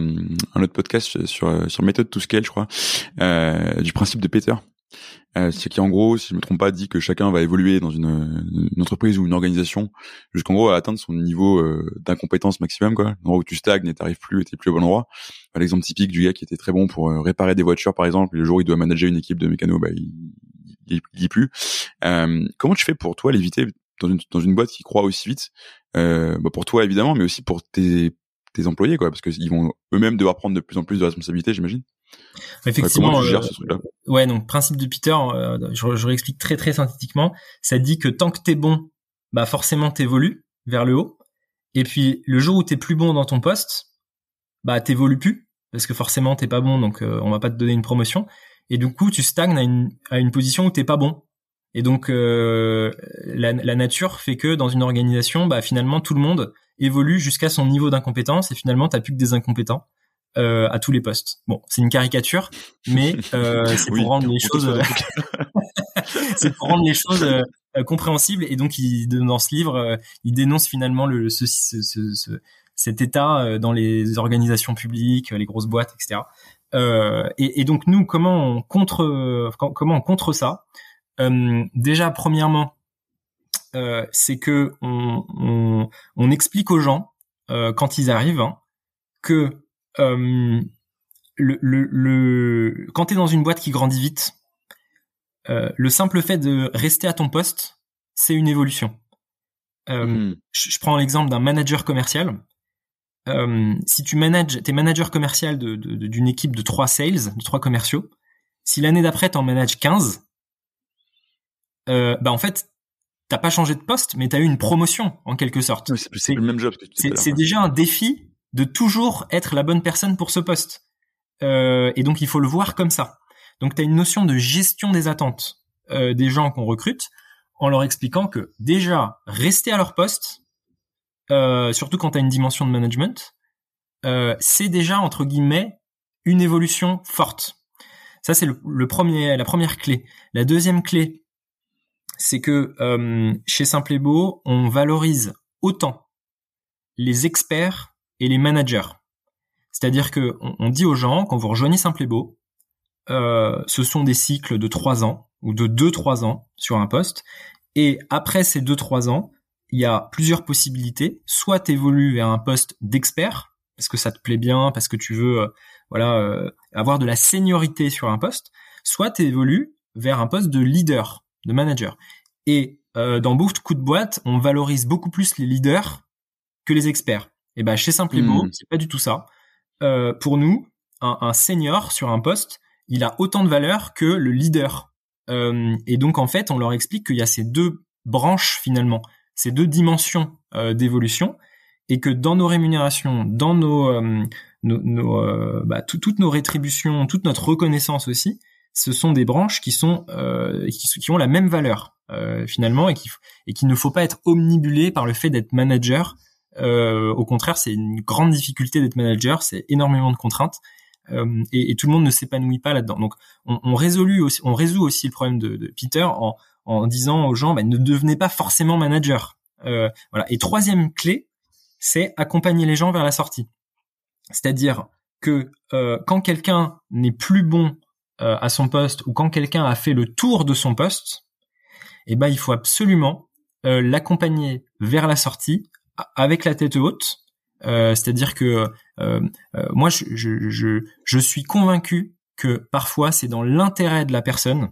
un, autre podcast sur sur méthode to scale, je crois, euh, du principe de Peter. Euh, c'est qui en gros, si je me trompe pas, dit que chacun va évoluer dans une, une entreprise ou une organisation jusqu'en gros à atteindre son niveau euh, d'incompétence maximum, quoi. En gros, où tu stagnes et t'arrives plus, et t'es plus au bon endroit. L'exemple typique du gars qui était très bon pour euh, réparer des voitures, par exemple, le jour où il doit manager une équipe de mécanos, bah il, il, est plus. Euh, comment tu fais pour toi l'éviter dans une, dans une boîte qui croit aussi vite, euh, bah pour toi évidemment, mais aussi pour tes, tes employés, quoi, parce qu'ils vont eux-mêmes devoir prendre de plus en plus de responsabilités, j'imagine. Effectivement. comment tu gères euh, ce truc-là ouais, donc principe de Peter, euh, je, je réexplique très très synthétiquement. Ça dit que tant que t'es bon, bah forcément t'évolues vers le haut. Et puis le jour où t'es plus bon dans ton poste, bah t'évolues plus parce que forcément t'es pas bon, donc euh, on va pas te donner une promotion. Et du coup, tu stagnes à une, à une position où t'es pas bon. Et donc euh, la, la, nature fait que dans une organisation, bah, finalement tout le monde évolue jusqu'à son niveau d'incompétence et finalement t'as plus que des incompétents euh, à tous les postes. Bon, c'est une caricature, mais euh, [LAUGHS] [LAUGHS] c'est pour rendre les choses, c'est pour rendre les choses euh, compréhensibles. Et donc il, dans ce livre, euh, il dénonce finalement le ce, ce, ce, cet état euh, dans les organisations publiques, les grosses boîtes, etc. Et, et, donc nous, comment on contre comment on contre ça? Euh, déjà, premièrement, euh, c'est que on, on, on, explique aux gens euh, quand ils arrivent hein, que euh, le, le, le, quand t'es dans une boîte qui grandit vite, euh, le simple fait de rester à ton poste, c'est une évolution. Hmm. Je, je, prends l'exemple d'un manager commercial. si tu manages, t'es manager commercial d'une de, de, équipe de trois sales, de trois commerciaux, si l'année d'après t'en manages 15, euh, bah en fait, t'as pas changé de poste, mais t'as eu une promotion en quelque sorte. c'est le même job. C'est déjà un défi de toujours être la bonne personne pour ce poste. Euh, et donc il faut le voir comme ça. Donc tu as une notion de gestion des attentes euh, des gens qu'on recrute en leur expliquant que déjà rester à leur poste, euh, surtout quand tu as une dimension de management, c'est déjà entre guillemets une évolution forte. Ça c'est le, premier, la première clé. La deuxième clé, c'est que chez Simple et Beau, on valorise autant les experts et les managers. C'est-à-dire que on, dit aux gens, quand vous rejoignez Simple euh, ce sont des cycles de trois ans ou de deux trois ans sur un poste. Et après ces deux trois ans, il y a plusieurs possibilités. Soit tu évolues vers un poste d'expert parce que ça te plaît bien, parce que tu veux euh, voilà euh, avoir de la seniorité sur un poste. Soit tu évolues vers un poste de leader de manager. Et dans beaucoup de boîtes, on valorise beaucoup plus les leaders que les experts. Et ben chez Simple hmm. c'est pas du tout ça. Euh, pour nous, un, un, senior sur un poste, il a autant de valeur que le leader. Euh, et donc en fait, on leur explique qu'il y a ces deux branches finalement, ces deux dimensions euh, d'évolution, et que dans nos rémunérations, dans nos, nos, bah, toutes nos rétributions, toute notre reconnaissance aussi, ce sont des branches qui sont qui, qui, ont la même valeur finalement, et qui et qu'il ne faut pas être omnibulé par le fait d'être manager. Au contraire, c'est une grande difficulté d'être manager, c'est énormément de contraintes. Euh, et, tout le monde ne s'épanouit pas là-dedans. Donc, on, résout aussi le problème de, Peter en, disant aux gens, bah, ne devenez pas forcément manager. Euh, voilà. Et troisième clé, c'est accompagner les gens vers la sortie. C'est-à-dire que euh, quand quelqu'un n'est plus bon euh, à son poste ou quand quelqu'un a fait le tour de son poste, eh ben il faut absolument euh, l'accompagner vers la sortie avec la tête haute euh, c'est-à-dire que euh, euh, moi, je, suis convaincu que parfois c'est dans l'intérêt de la personne,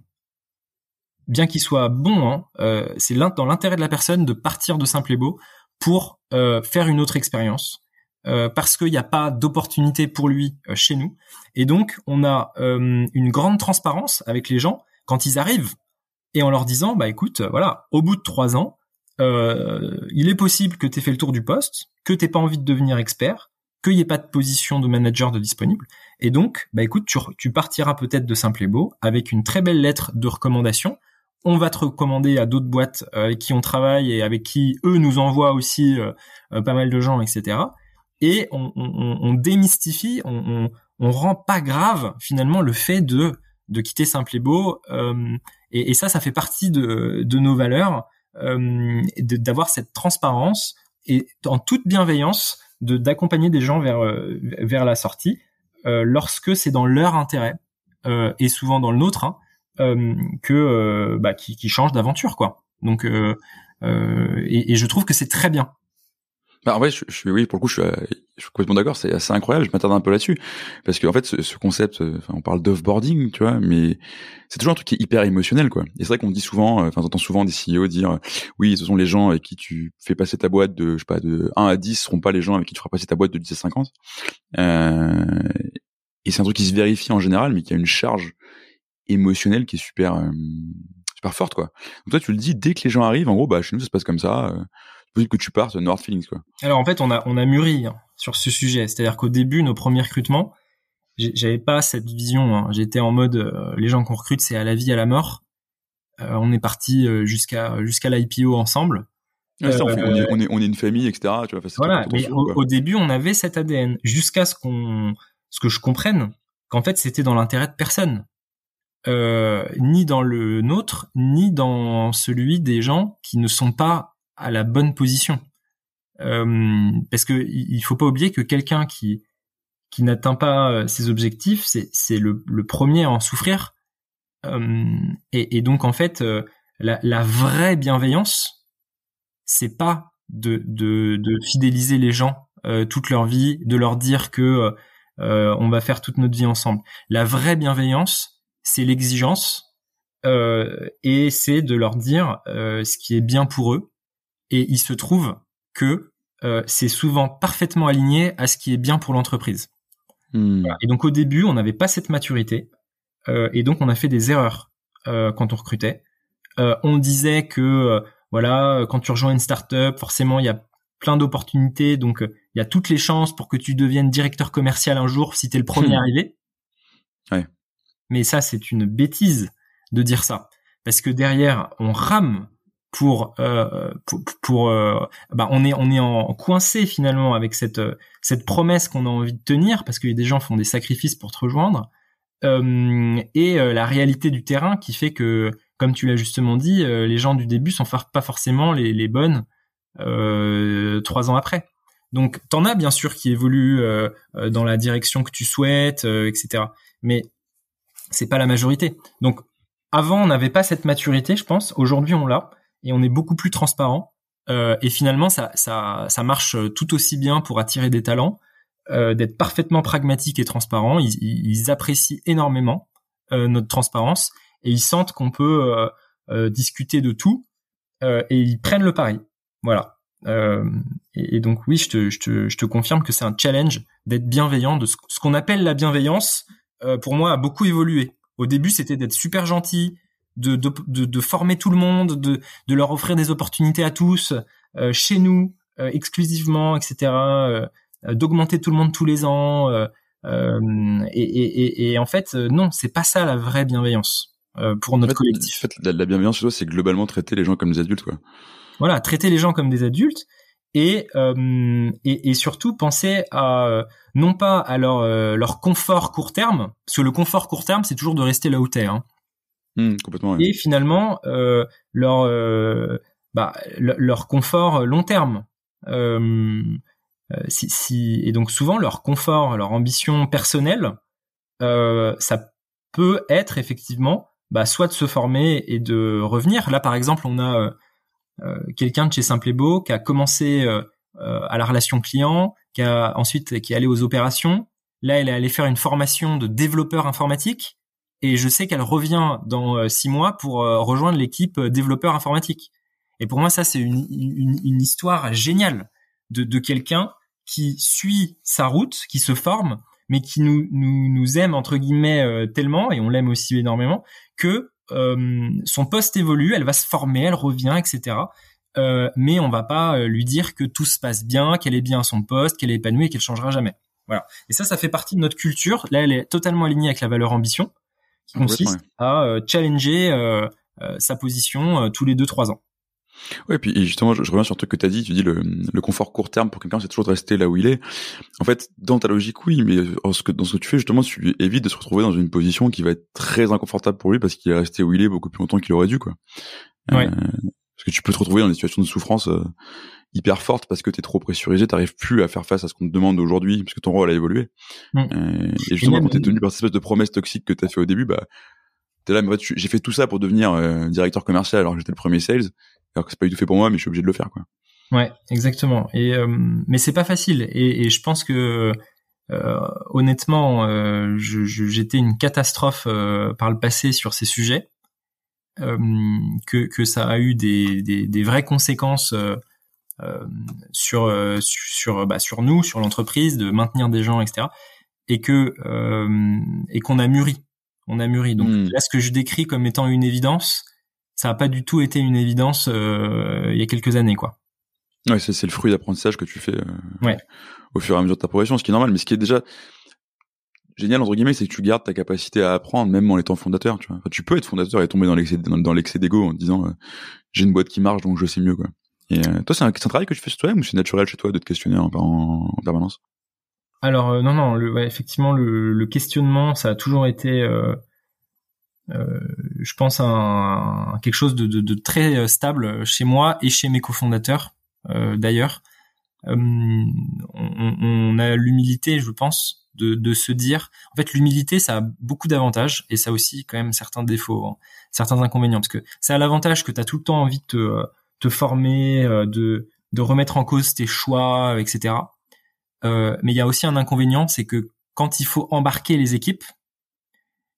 bien qu'il soit bon, hein, c'est dans l'intérêt de la personne de partir de Simple et Beau pour faire une autre expérience. parce qu'il n'y a pas d'opportunité pour lui chez nous. Et donc, on a une grande transparence avec les gens quand ils arrivent et en leur disant, bah écoute, voilà, au bout de trois ans, il est possible que tu aies fait le tour du poste, que t'aies pas envie de devenir expert, qu'il n'y ait pas de position de manager de disponible. Et donc, bah écoute, tu, partiras peut-être de Simple et Beau avec une très belle lettre de recommandation. On va te recommander à d'autres boîtes euh, avec qui on travaille et avec qui eux nous envoient aussi euh, pas mal de gens, etc. Et on, démystifie, on, on, rend pas grave finalement le fait de de quitter Simple et Beau. Et, et, ça, ça fait partie de, de nos valeurs euh, d'avoir cette transparence et en toute bienveillance de d'accompagner des gens vers euh, vers la sortie euh, lorsque c'est dans leur intérêt euh, et souvent dans le nôtre hein, euh, que bah, qui, qui change d'aventure quoi. Donc et, je trouve que c'est très bien bah, en vrai, je, je, oui, pour le coup, je suis, je suis complètement d'accord. C'est assez incroyable. Je m'attarde un peu là-dessus parce qu'en fait, ce, ce concept, euh, enfin, on parle d'offboarding, tu vois, mais c'est toujours un truc qui est hyper émotionnel, quoi. Et c'est vrai qu'on dit souvent, euh, enfin, t'entends souvent des CEO dire, oui, ce sont les gens avec qui tu fais passer ta boîte de, je sais pas, de 1 à 10 seront pas les gens avec qui tu feras passer ta boîte de 10 à 50. Euh, et c'est un truc qui se vérifie en général, mais qui a une charge émotionnelle qui est super, euh, super forte, quoi. Donc toi, tu le dis, dès que les gens arrivent, en gros, bah, chez nous, ça se passe comme ça possible que tu partes North Feelings quoi. Alors en fait, on a on a mûri hein, sur ce sujet, c'est-à-dire qu'au début, nos premiers recrutements, j'avais pas cette vision. Hein. J'étais en mode euh, les gens qu'on recrute, c'est à la vie à la mort. Euh, on est parti euh, jusqu'à jusqu'à l'IPO ensemble. on, est, on, est, on, est, une famille, etc. Tu vois, voilà, mais au, début, on avait cet ADN jusqu'à ce qu'on ce que je comprenne qu'en fait, c'était dans l'intérêt de personne. ni dans le nôtre, ni dans celui des gens qui ne sont pas à la bonne position. Euh, parce que il faut pas oublier que quelqu'un qui qui n'atteint pas euh, ses objectifs, c'est le, le premier à en souffrir. Euh, et, donc en fait, la, vraie bienveillance, c'est pas de, de, fidéliser les gens toute leur vie, de leur dire que on va faire toute notre vie ensemble. La vraie bienveillance, c'est l'exigence et c'est de leur dire ce qui est bien pour eux et il se trouve que euh, c'est souvent parfaitement aligné à ce qui est bien pour l'entreprise. Hmm. Et donc au début, on n'avait pas cette maturité, euh, et donc on a fait des erreurs euh, quand on recrutait. on disait que voilà, quand tu rejoins une startup, forcément il y a plein d'opportunités, donc il y a toutes les chances pour que tu deviennes directeur commercial un jour si tu es le premier hmm. arrivé. Ouais. Mais ça, c'est une bêtise de dire ça, parce que derrière, on rame pour euh, pour, euh, bah on est on est en coincé finalement avec cette cette promesse qu'on a envie de tenir parce que des gens font des sacrifices pour te rejoindre. Euh, et euh, la réalité du terrain qui fait que comme tu l'as justement dit euh, les gens du début sont pas forcément les, les bonnes trois ans après. Donc t'en as bien sûr qui évoluent dans la direction que tu souhaites etc mais c'est pas la majorité. Donc avant on n'avait pas cette maturité je pense. Aujourd'hui on l'a et on est beaucoup plus transparent. Euh, et finalement, ça, ça, ça marche tout aussi bien pour attirer des talents, euh, d'être parfaitement pragmatique et transparent. Ils, ils apprécient énormément euh, notre transparence et ils sentent qu'on peut euh, euh, discuter de tout euh, et ils prennent le pari. Voilà. Et, et, donc oui, je te, je te, je te confirme que c'est un challenge d'être bienveillant, de ce, ce qu'on appelle la bienveillance. pour moi, a beaucoup évolué. Au début, c'était d'être super gentil, de, de, de, former tout le monde, de, de leur offrir des opportunités à tous, chez nous, exclusivement, etc. D'augmenter tout le monde tous les ans. Et, et, et, en fait, non, c'est pas ça la vraie bienveillance pour notre collectif. En fait, la, la bienveillance chez toi, c'est globalement traiter les gens comme des adultes, quoi. Voilà, traiter les gens comme des adultes et, euh, et, et, surtout penser à euh, non pas à leur, euh, leur confort court terme, parce que le confort court terme, c'est toujours de rester là où t'es. Hein. Mmh. Et finalement, euh, leur, euh, bah, leur confort long terme. Si, si, et donc souvent, leur confort, leur ambition personnelle, ça peut être effectivement bah, soit de se former et de revenir. Là, par exemple, on a euh, quelqu'un de chez Simple et Beau qui a commencé euh, euh, à la relation client, qui a ensuite qui est allé aux opérations. Là, elle est allée faire une formation de développeur informatique et je sais qu'elle revient dans six mois pour rejoindre l'équipe développeur informatique. Et pour moi, ça, c'est une, histoire géniale de, quelqu'un qui suit sa route, qui se forme, mais qui nous, aime, entre guillemets, tellement, et on l'aime aussi énormément, que euh, son poste évolue, elle va se former, elle revient, etc. Euh, mais on va pas euh, lui dire que tout se passe bien, qu'elle est bien à son poste, qu'elle est épanouie et qu'elle changera jamais. Voilà. Et ça, ça fait partie de notre culture. Là, elle est totalement alignée avec la valeur ambition, qui consiste à challenger sa position tous les deux trois ans. Ouais, puis justement, je, reviens sur le truc que tu as dit, tu dis le, le confort court terme pour quelqu'un, c'est toujours de rester là où il est. En fait, dans ta logique, oui, mais dans ce que, dans ce que tu fais, justement, tu évites de se retrouver dans une position qui va être très inconfortable pour lui parce qu'il est resté où il est beaucoup plus longtemps qu'il aurait dû, quoi. Ouais. Euh, parce que tu peux te retrouver dans des situations de souffrance euh, hyper fortes parce que tu es trop pressurisé, t'arrives plus à faire face à ce qu'on te demande aujourd'hui parce que ton rôle a évolué. Mm. Euh, et justement, quand t'es tenu par cette espèce de promesse toxique que t'as fait au début, bah, t'es là, mais j'ai fait tout ça pour devenir directeur commercial alors que j'étais le premier sales alors que c'est pas du tout fait pour moi, mais je suis obligé de le faire, quoi. Ouais, exactement. Et euh, mais c'est pas facile. Et, et, je pense que euh, honnêtement, euh, j'étais une catastrophe euh, par le passé sur ces sujets. Euh, que, que ça a eu des, des, des vraies conséquences euh, sur sur bah, sur nous, sur l'entreprise, de maintenir des gens, etc. Et que et qu'on a mûri, on a mûri. Donc hmm. là, ce que je décris comme étant une évidence, ça a pas du tout été une évidence euh, il y a quelques années, quoi. Ouais, c'est le fruit d'apprentissage que tu fais euh, ouais. au fur et à mesure de ta progression, ce qui est normal, mais ce qui est déjà génial entre guillemets, c'est que tu gardes ta capacité à apprendre même en étant fondateur. Tu vois, tu peux être fondateur et tomber dans l'excès dans, l'excès d'ego en disant euh, j'ai une boîte qui marche donc je sais mieux quoi. Et toi, c'est un, travail que tu fais sur toi-même ou c'est naturel chez toi de te questionner en, en, permanence? Alors non, non, ouais, effectivement, le, questionnement, ça a toujours été euh, je pense quelque chose de, très stable chez moi et chez mes cofondateurs euh, d'ailleurs. Euh, on, a l'humilité, je pense, de, de, se dire. En fait, l'humilité, ça a beaucoup d'avantages et ça a aussi quand même certains défauts, hein, certains inconvénients, parce que ça a l'avantage que tu as tout le temps envie de te, te former, de, de remettre en cause tes choix, etc. Euh, mais il y a aussi un inconvénient, c'est que quand il faut embarquer les équipes,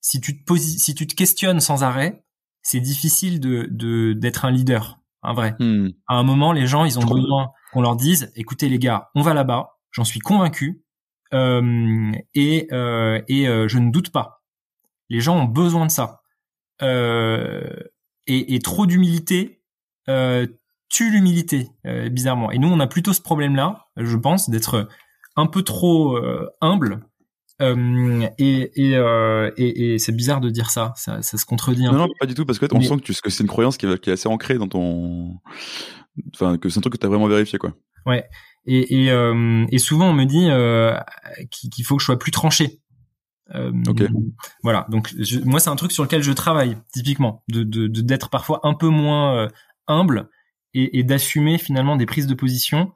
si tu te si tu te questionnes sans arrêt, c'est difficile de d'être un leader, un vrai. Hmm. À un moment, les gens, ils ont besoin qu'on leur dise, écoutez les gars, on va là-bas, j'en suis convaincu, euh, et euh, et euh, je ne doute pas. Les gens ont besoin de ça. Euh, et, et, trop d'humilité euh, tue l'humilité, bizarrement. Et nous, on a plutôt ce problème-là, je pense, d'être un peu trop humble euh, et, et, euh, et, et c'est bizarre de dire ça, ça, ça se contredit un non, peu. Non, pas du tout, parce que on sent que, que c'est une croyance qui, qui, est assez ancrée dans ton, enfin que c'est un truc que tu as vraiment vérifié quoi. Ouais. Et, et, euh, souvent on me dit euh, qu'il faut que je sois plus tranché. Euh, ok. Voilà. Donc moi c'est un truc sur lequel je travaille typiquement, de d'être de, parfois un peu moins euh, humble et, et d'assumer finalement des prises de position,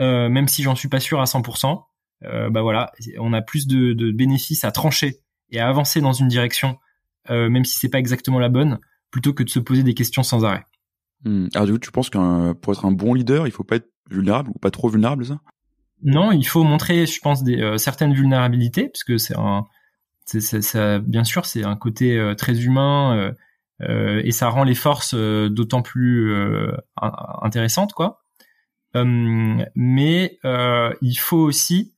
euh, même si j'en suis pas sûr à 100% euh, bah voilà, on a plus de, de, bénéfices à trancher et à avancer dans une direction, euh, même si c'est pas exactement la bonne, plutôt que de se poser des questions sans arrêt. Hmm. Alors du coup, tu penses qu'un pour être un bon leader, il faut pas être vulnérable ou pas trop vulnérable, ça? Non, il faut montrer, je pense, des certaines vulnérabilités, puisque c'est un, c'est, ça, bien sûr, c'est un côté très humain et ça rend les forces d'autant plus intéressantes, quoi. mais il faut aussi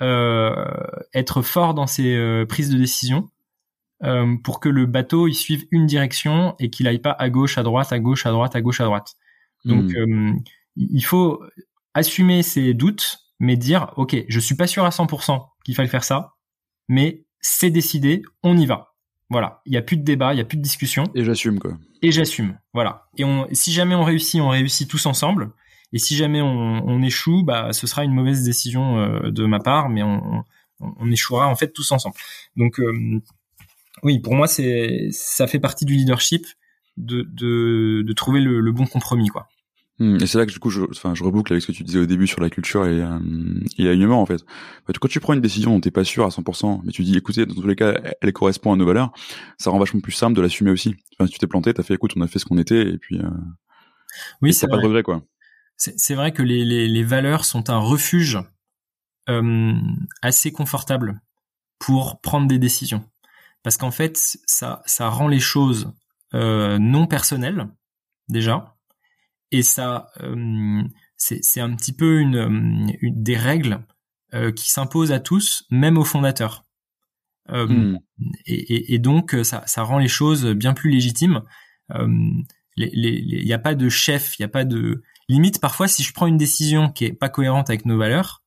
être fort dans ses prises de décision pour que le bateau il suive une direction et qu'il aille pas à gauche, à droite, à gauche, à droite, à gauche, à droite. Donc hmm. il faut assumer ses doutes, mais dire ok, je suis pas sûr à 100% qu'il faille faire ça, mais c'est décidé, on y va. Voilà, il y a plus de débat, il y a plus de discussion. Et j'assume quoi. Et j'assume, voilà. Et on, si jamais on réussit, on réussit tous ensemble. Et si jamais on, échoue, bah ce sera une mauvaise décision euh, de ma part, mais on, on, échouera en fait tous ensemble. Donc euh, oui, pour moi c'est ça fait partie du leadership de de, de trouver le, le bon compromis quoi. Hmm, et c'est là que du coup, je, enfin, je reboucle avec ce que tu disais au début sur la culture et, euh, et l'alignement en fait. Quand tu prends une décision dont t'es pas sûr à 100%, mais tu dis, écoutez, dans tous les cas, elle correspond à nos valeurs, ça rend vachement plus simple de l'assumer aussi. Enfin, si tu t'es planté, t'as fait, écoute, on a fait ce qu'on était et puis. Euh, oui, c'est pas de regret quoi. C'est vrai que les, les, les, valeurs sont un refuge euh, assez confortable pour prendre des décisions, parce qu'en fait, ça ça rend les choses euh, non personnelles déjà et ça euh, c'est un petit peu une, euh, une des règles euh, qui s'imposent à tous, même aux fondateurs. Hmm. Et, et, donc ça, ça rend les choses bien plus légitimes. Il n'y a pas de chef, il n'y a pas de limite. Parfois, si je prends une décision qui est pas cohérente avec nos valeurs,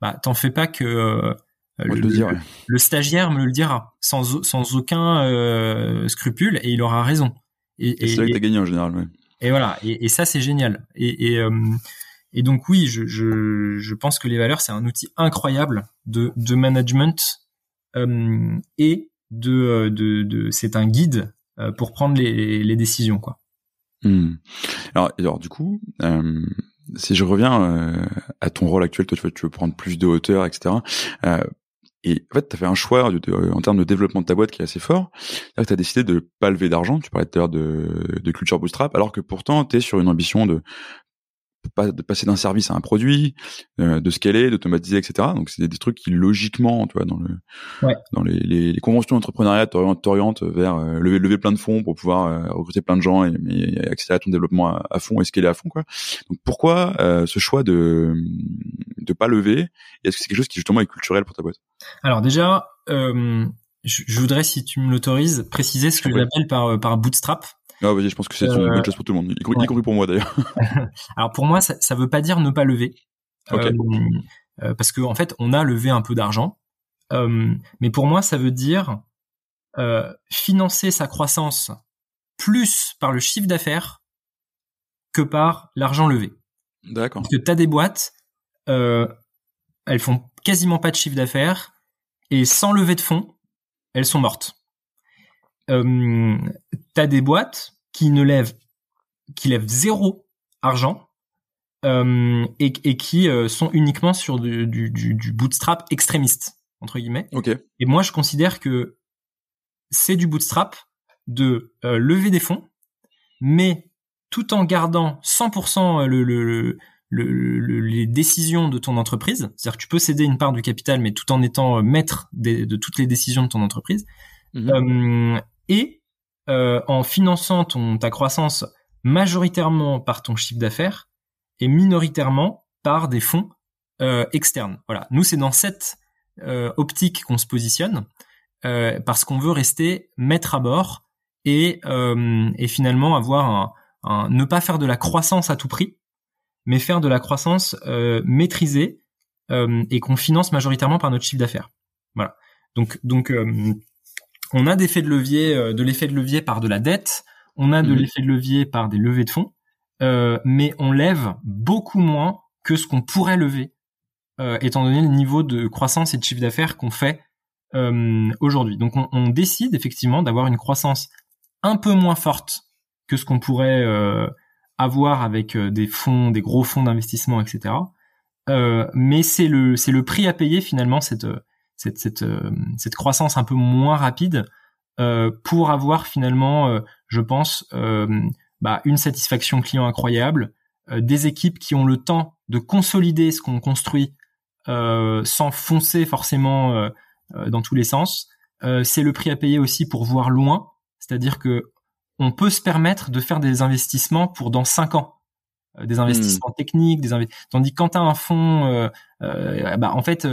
bah t'en fais pas que le, stagiaire me le dira sans, sans aucun scrupule et il aura raison. Et, c'est là que t'as gagné en général. Ouais. Et voilà, et, et ça c'est génial. Et, et, euh, et, donc oui, je, je, je, pense que les valeurs c'est un outil incroyable de, de management euh, et de, euh, de, de c'est un guide euh, pour prendre les, les décisions quoi. Hmm. Alors, alors du coup, euh, si je reviens euh, à ton rôle actuel, toi tu veux, tu veux prendre plus de hauteur, etc. Euh, et en fait, tu as fait un choix en termes de développement de ta boîte qui est assez fort. Tu as décidé de pas lever d'argent. Tu parlais tout à l'heure de, de culture bootstrap, alors que pourtant, tu es sur une ambition de de passer d'un service à un produit, euh, de scaler, d'automatiser, etc. Donc c'est des, trucs qui logiquement, tu vois, dans le dans les, les, les conventions d'entrepreneuriat t'orientent vers euh, lever lever plein de fonds pour pouvoir euh, recruter plein de gens et, et, accélérer ton développement à, fond et scaler à fond quoi. Donc pourquoi ce choix de de pas lever? Est-ce que c'est quelque chose qui justement est culturel pour ta boîte? Alors déjà, je, voudrais si tu me l'autorises préciser ce que j'appelle par par bootstrap. Ah vas-y, je pense que c'est une bonne euh, chose pour tout le monde, y, compris pour moi d'ailleurs. [LAUGHS] Alors pour moi, ça, ça veut pas dire ne pas lever, euh, euh, parce que en fait, on a levé un peu d'argent, mais pour moi, ça veut dire financer sa croissance plus par le chiffre d'affaires que par l'argent levé. D'accord. Parce que t'as des boîtes, elles font quasiment pas de chiffre d'affaires et sans lever de fonds, elles sont mortes euh, t'as des boîtes qui ne lèvent, qui lèvent zéro argent euh, et, et, qui euh, sont uniquement sur du, du, du, bootstrap extrémiste entre guillemets. Okay. Et moi, je considère que c'est du bootstrap de euh, lever des fonds, mais tout en gardant 100% le, le, le, les décisions de ton entreprise. C'est-à-dire que tu peux céder une part du capital, mais tout en étant maître de toutes les décisions de ton entreprise. Mmh et euh, en finançant ton, ta croissance majoritairement par ton chiffre d'affaires et minoritairement par des fonds euh, externes. Voilà, nous c'est dans cette euh, optique qu'on se positionne parce qu'on veut rester maître à bord et, et finalement avoir un, ne pas faire de la croissance à tout prix, mais faire de la croissance maîtrisée et qu'on finance majoritairement par notre chiffre d'affaires. Voilà. Donc donc on a d'effets de levier, euh, de l'effet de levier par de la dette, on a de mhm. l'effet de levier par des levées de fonds, euh, mais on lève beaucoup moins que ce qu'on pourrait lever, euh, étant donné le niveau de croissance et de chiffre d'affaires qu'on fait aujourd'hui. Donc on, décide effectivement d'avoir une croissance un peu moins forte que ce qu'on pourrait avoir avec des fonds, des gros fonds d'investissement, etc. mais c'est le c'est le prix à payer finalement cette euh, cette croissance un peu moins rapide euh, pour avoir finalement, euh, je pense, bah, une satisfaction client incroyable, des équipes qui ont le temps de consolider ce qu'on construit sans foncer forcément dans tous les sens. c'est le prix à payer aussi pour voir loin, c'est-à-dire que on peut se permettre de faire des investissements pour dans cinq ans. Des investissements techniques, des tandis que quand t'as un fonds, bah en fait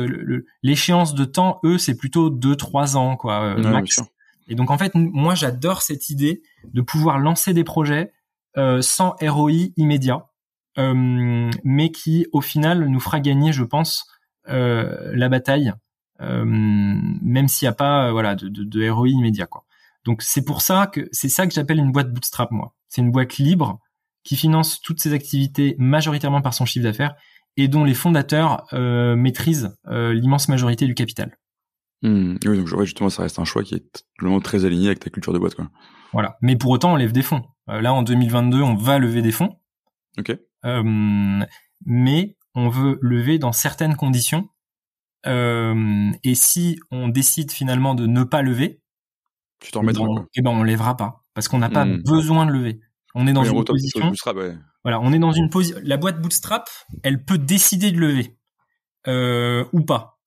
l'échéance de temps, eux, c'est plutôt deux trois ans quoi max. Et donc en fait, moi j'adore cette idée de pouvoir lancer des projets sans ROI immédiat, mais qui au final nous fera gagner, je pense, la bataille euh, même s'il n'y a pas euh, voilà de, de, de ROI immédiat quoi. Donc c'est pour ça que c'est ça que j'appelle une boîte bootstrap moi. C'est une boîte libre qui finance toutes ses activités majoritairement par son chiffre d'affaires et dont les fondateurs euh, maîtrisent euh, l'immense majorité du capital. Mmh. Oui, donc justement, ça reste un choix qui est vraiment très aligné avec ta culture de boîte, quoi. Voilà. Mais pour autant, on lève des fonds. Euh, là, en 2022, on va lever des fonds. Ok. mais on veut lever dans certaines conditions et si on décide finalement de ne pas lever, tu t'en remettras ben, Eh ben, on lèvera pas parce qu'on n'a pas hmm. besoin de lever. On est dans une position. Voilà, on est dans une position. La boîte bootstrap, elle peut décider de lever euh, ou pas.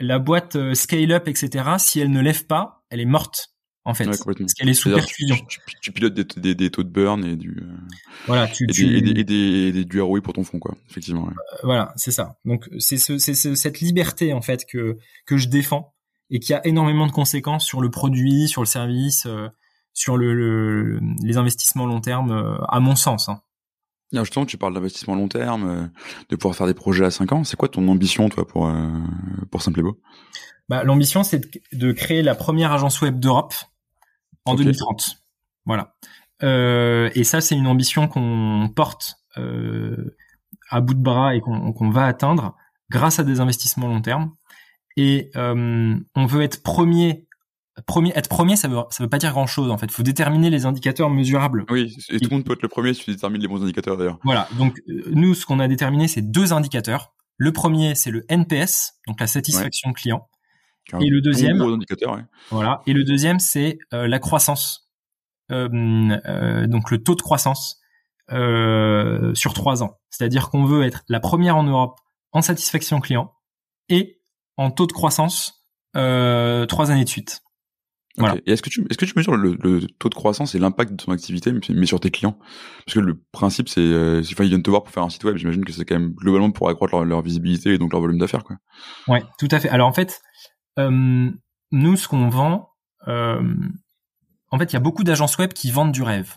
La boîte euh, scale up, etc. Si elle ne lève pas, elle est morte en fait, parce qu'elle est sous perfusion. Tu, pilotes des, des, taux de burn et du voilà, tu, et. Des, et, du ROI pour ton fond quoi, effectivement. Ouais. Euh, voilà, c'est ça. Donc c'est ce, ce, cette liberté en fait que que je défends et qui a énormément de conséquences sur le produit, sur le service, euh, sur le, le, les investissements long terme, à mon sens. Hein. justement, tu parles d'investissement long terme, de pouvoir faire des projets à 5 ans. C'est quoi ton ambition, toi, pour pour Simplebo bah, L'ambition, c'est de, créer la première agence web d'Europe en 2030. Voilà. Euh, et ça, c'est une ambition qu'on porte euh, à bout de bras et qu'on va atteindre grâce à des investissements long terme. Et euh, on veut être premier. Premier, être premier, ça veut, ça veut pas dire grand chose en fait. Il faut déterminer les indicateurs mesurables. Oui, et tout le monde peut être le premier si tu détermines les bons indicateurs d'ailleurs. Voilà. Donc nous, ce qu'on a déterminé, c'est deux indicateurs. Le premier, c'est le NPS, donc la satisfaction client. Et le deuxième, voilà. Et le deuxième, c'est euh, la croissance. Euh, euh, donc le taux de croissance sur trois ans. C'est-à-dire qu'on veut être la première en Europe en satisfaction client et en taux de croissance trois années de suite. Voilà. Et est-ce que tu est-ce que tu mesures le, taux de croissance et l'impact de ton activité, mais sur tes clients? Parce que le principe, c'est euh, enfin, ils viennent te voir pour faire un site web. J'imagine que c'est quand même globalement pour accroître leur, leur visibilité et donc leur volume d'affaires, quoi. Ouais, tout à fait. Alors en fait, euh, nous, ce qu'on vend, euh, en fait, il y a beaucoup d'agences web qui vendent du rêve.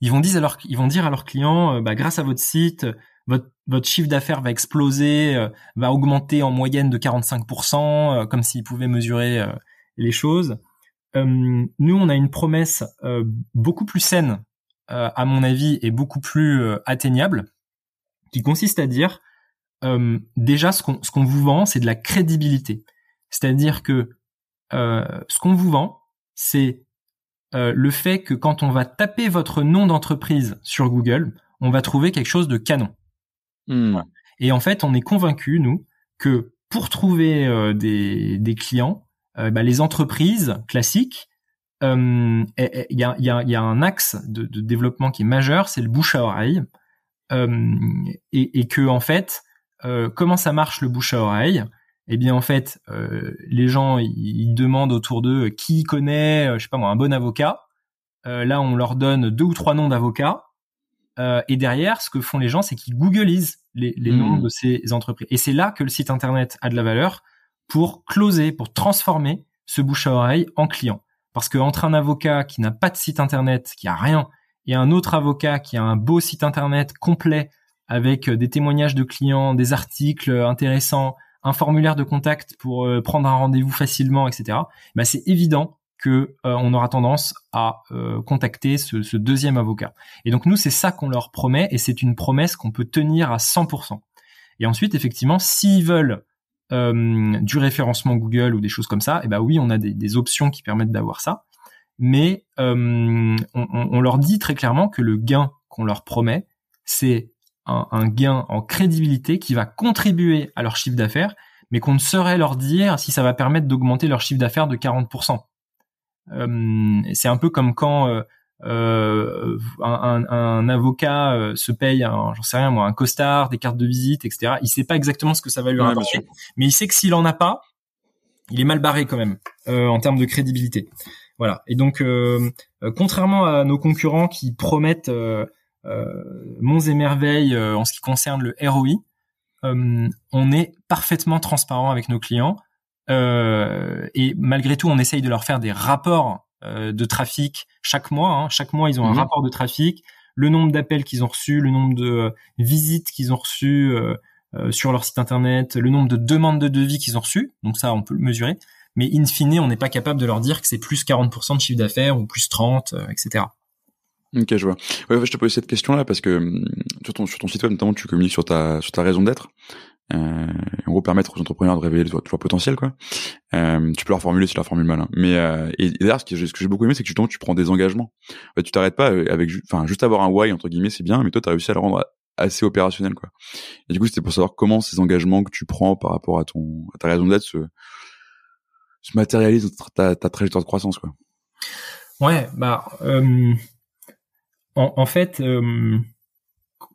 Ils vont dire à, leur, ils vont dire à leurs clients, euh, bah, grâce à votre site, votre, votre chiffre d'affaires va exploser, va augmenter en moyenne de 45%, comme s'ils pouvaient mesurer les choses. Nous, on a une promesse beaucoup plus saine, à mon avis, et beaucoup plus atteignable, qui consiste à dire, déjà, ce qu'on ce qu'on vous vend, c'est de la crédibilité. C'est-à-dire que euh, ce qu'on vous vend, c'est euh, le fait que quand on va taper votre nom d'entreprise sur Google, on va trouver quelque chose de canon. Hmm. Et en fait, on est convaincu, nous, que pour trouver euh, des, clients, bah, les entreprises classiques, il y a, y, a, un axe de, développement qui est majeur, c'est le bouche à oreille, et, et, que en fait, comment ça marche le bouche à oreille? Eh bien en fait, euh, les gens ils, demandent autour d'eux qui connaît, euh, je sais pas moi, un bon avocat. Euh, là, on leur donne deux ou trois noms d'avocats. et derrière, ce que font les gens, c'est qu'ils googlisent les, les noms mmh. de ces entreprises. Et c'est là que le site internet a de la valeur pour closer, pour transformer ce bouche à oreille en client. Parce que entre un avocat qui n'a pas de site internet, qui a rien, et un autre avocat qui a un beau site internet complet avec des témoignages de clients, des articles intéressants, un formulaire de contact pour euh, prendre un rendez-vous facilement, etc. Bah, c'est évident que euh, on aura tendance à euh, contacter ce, deuxième avocat. Et donc nous, c'est ça qu'on leur promet, et c'est une promesse qu'on peut tenir à 100%. Et ensuite, effectivement, s'ils veulent du référencement Google ou des choses comme ça, et eh ben oui, on a des, options qui permettent d'avoir ça. Mais on, on, leur dit très clairement que le gain qu'on leur promet, c'est un, gain en crédibilité qui va contribuer à leur chiffre d'affaires, mais qu'on ne saurait leur dire si ça va permettre d'augmenter leur chiffre d'affaires de 40%. Euh, c'est un peu comme quand euh, un, un, avocat euh, se paye, j'en sais rien moi, un costard, des cartes de visite, etc. Il sait pas exactement ce que ça va lui rapporter, mais il sait que s'il en a pas, il est mal barré quand même euh, en termes de crédibilité. Voilà. Et donc, contrairement à nos concurrents qui promettent monts et merveilles en ce qui concerne le ROI. on est parfaitement transparent avec nos clients et malgré tout, on essaye de leur faire des rapports de trafic chaque mois. Hein. Chaque mois, ils ont un mhm. rapport de trafic, le nombre d'appels qu'ils ont reçus, le nombre de visites qu'ils ont reçues sur leur site internet, le nombre de demandes de devis qu'ils ont reçues. Donc ça, on peut le mesurer mais in fine, on n'est pas capable de leur dire que c'est plus 40% de chiffre d'affaires ou plus 30, euh, etc. Ok, je vois. Ouais, je te pose cette question-là parce que hum, sur ton, sur ton site web, notamment, tu communiques sur ta, sur ta raison d'être. Euh, en gros, permettre aux entrepreneurs de révéler leur potentiel, quoi. Euh, tu peux leur formuler si la formule mal. Mais euh, et, d'ailleurs, ce que j'ai beaucoup aimé, c'est que justement, tu prends des engagements. tu t'arrêtes pas euh, avec, enfin, juste avoir un why entre guillemets, c'est bien, mais toi, tu as réussi à le rendre assez opérationnel, quoi. Et du coup, c'était pour savoir comment ces engagements que tu prends par rapport à ton, à ta raison d'être se se matérialise ta, ta trajectoire de croissance quoi. Ouais, bah euh, en, fait, euh,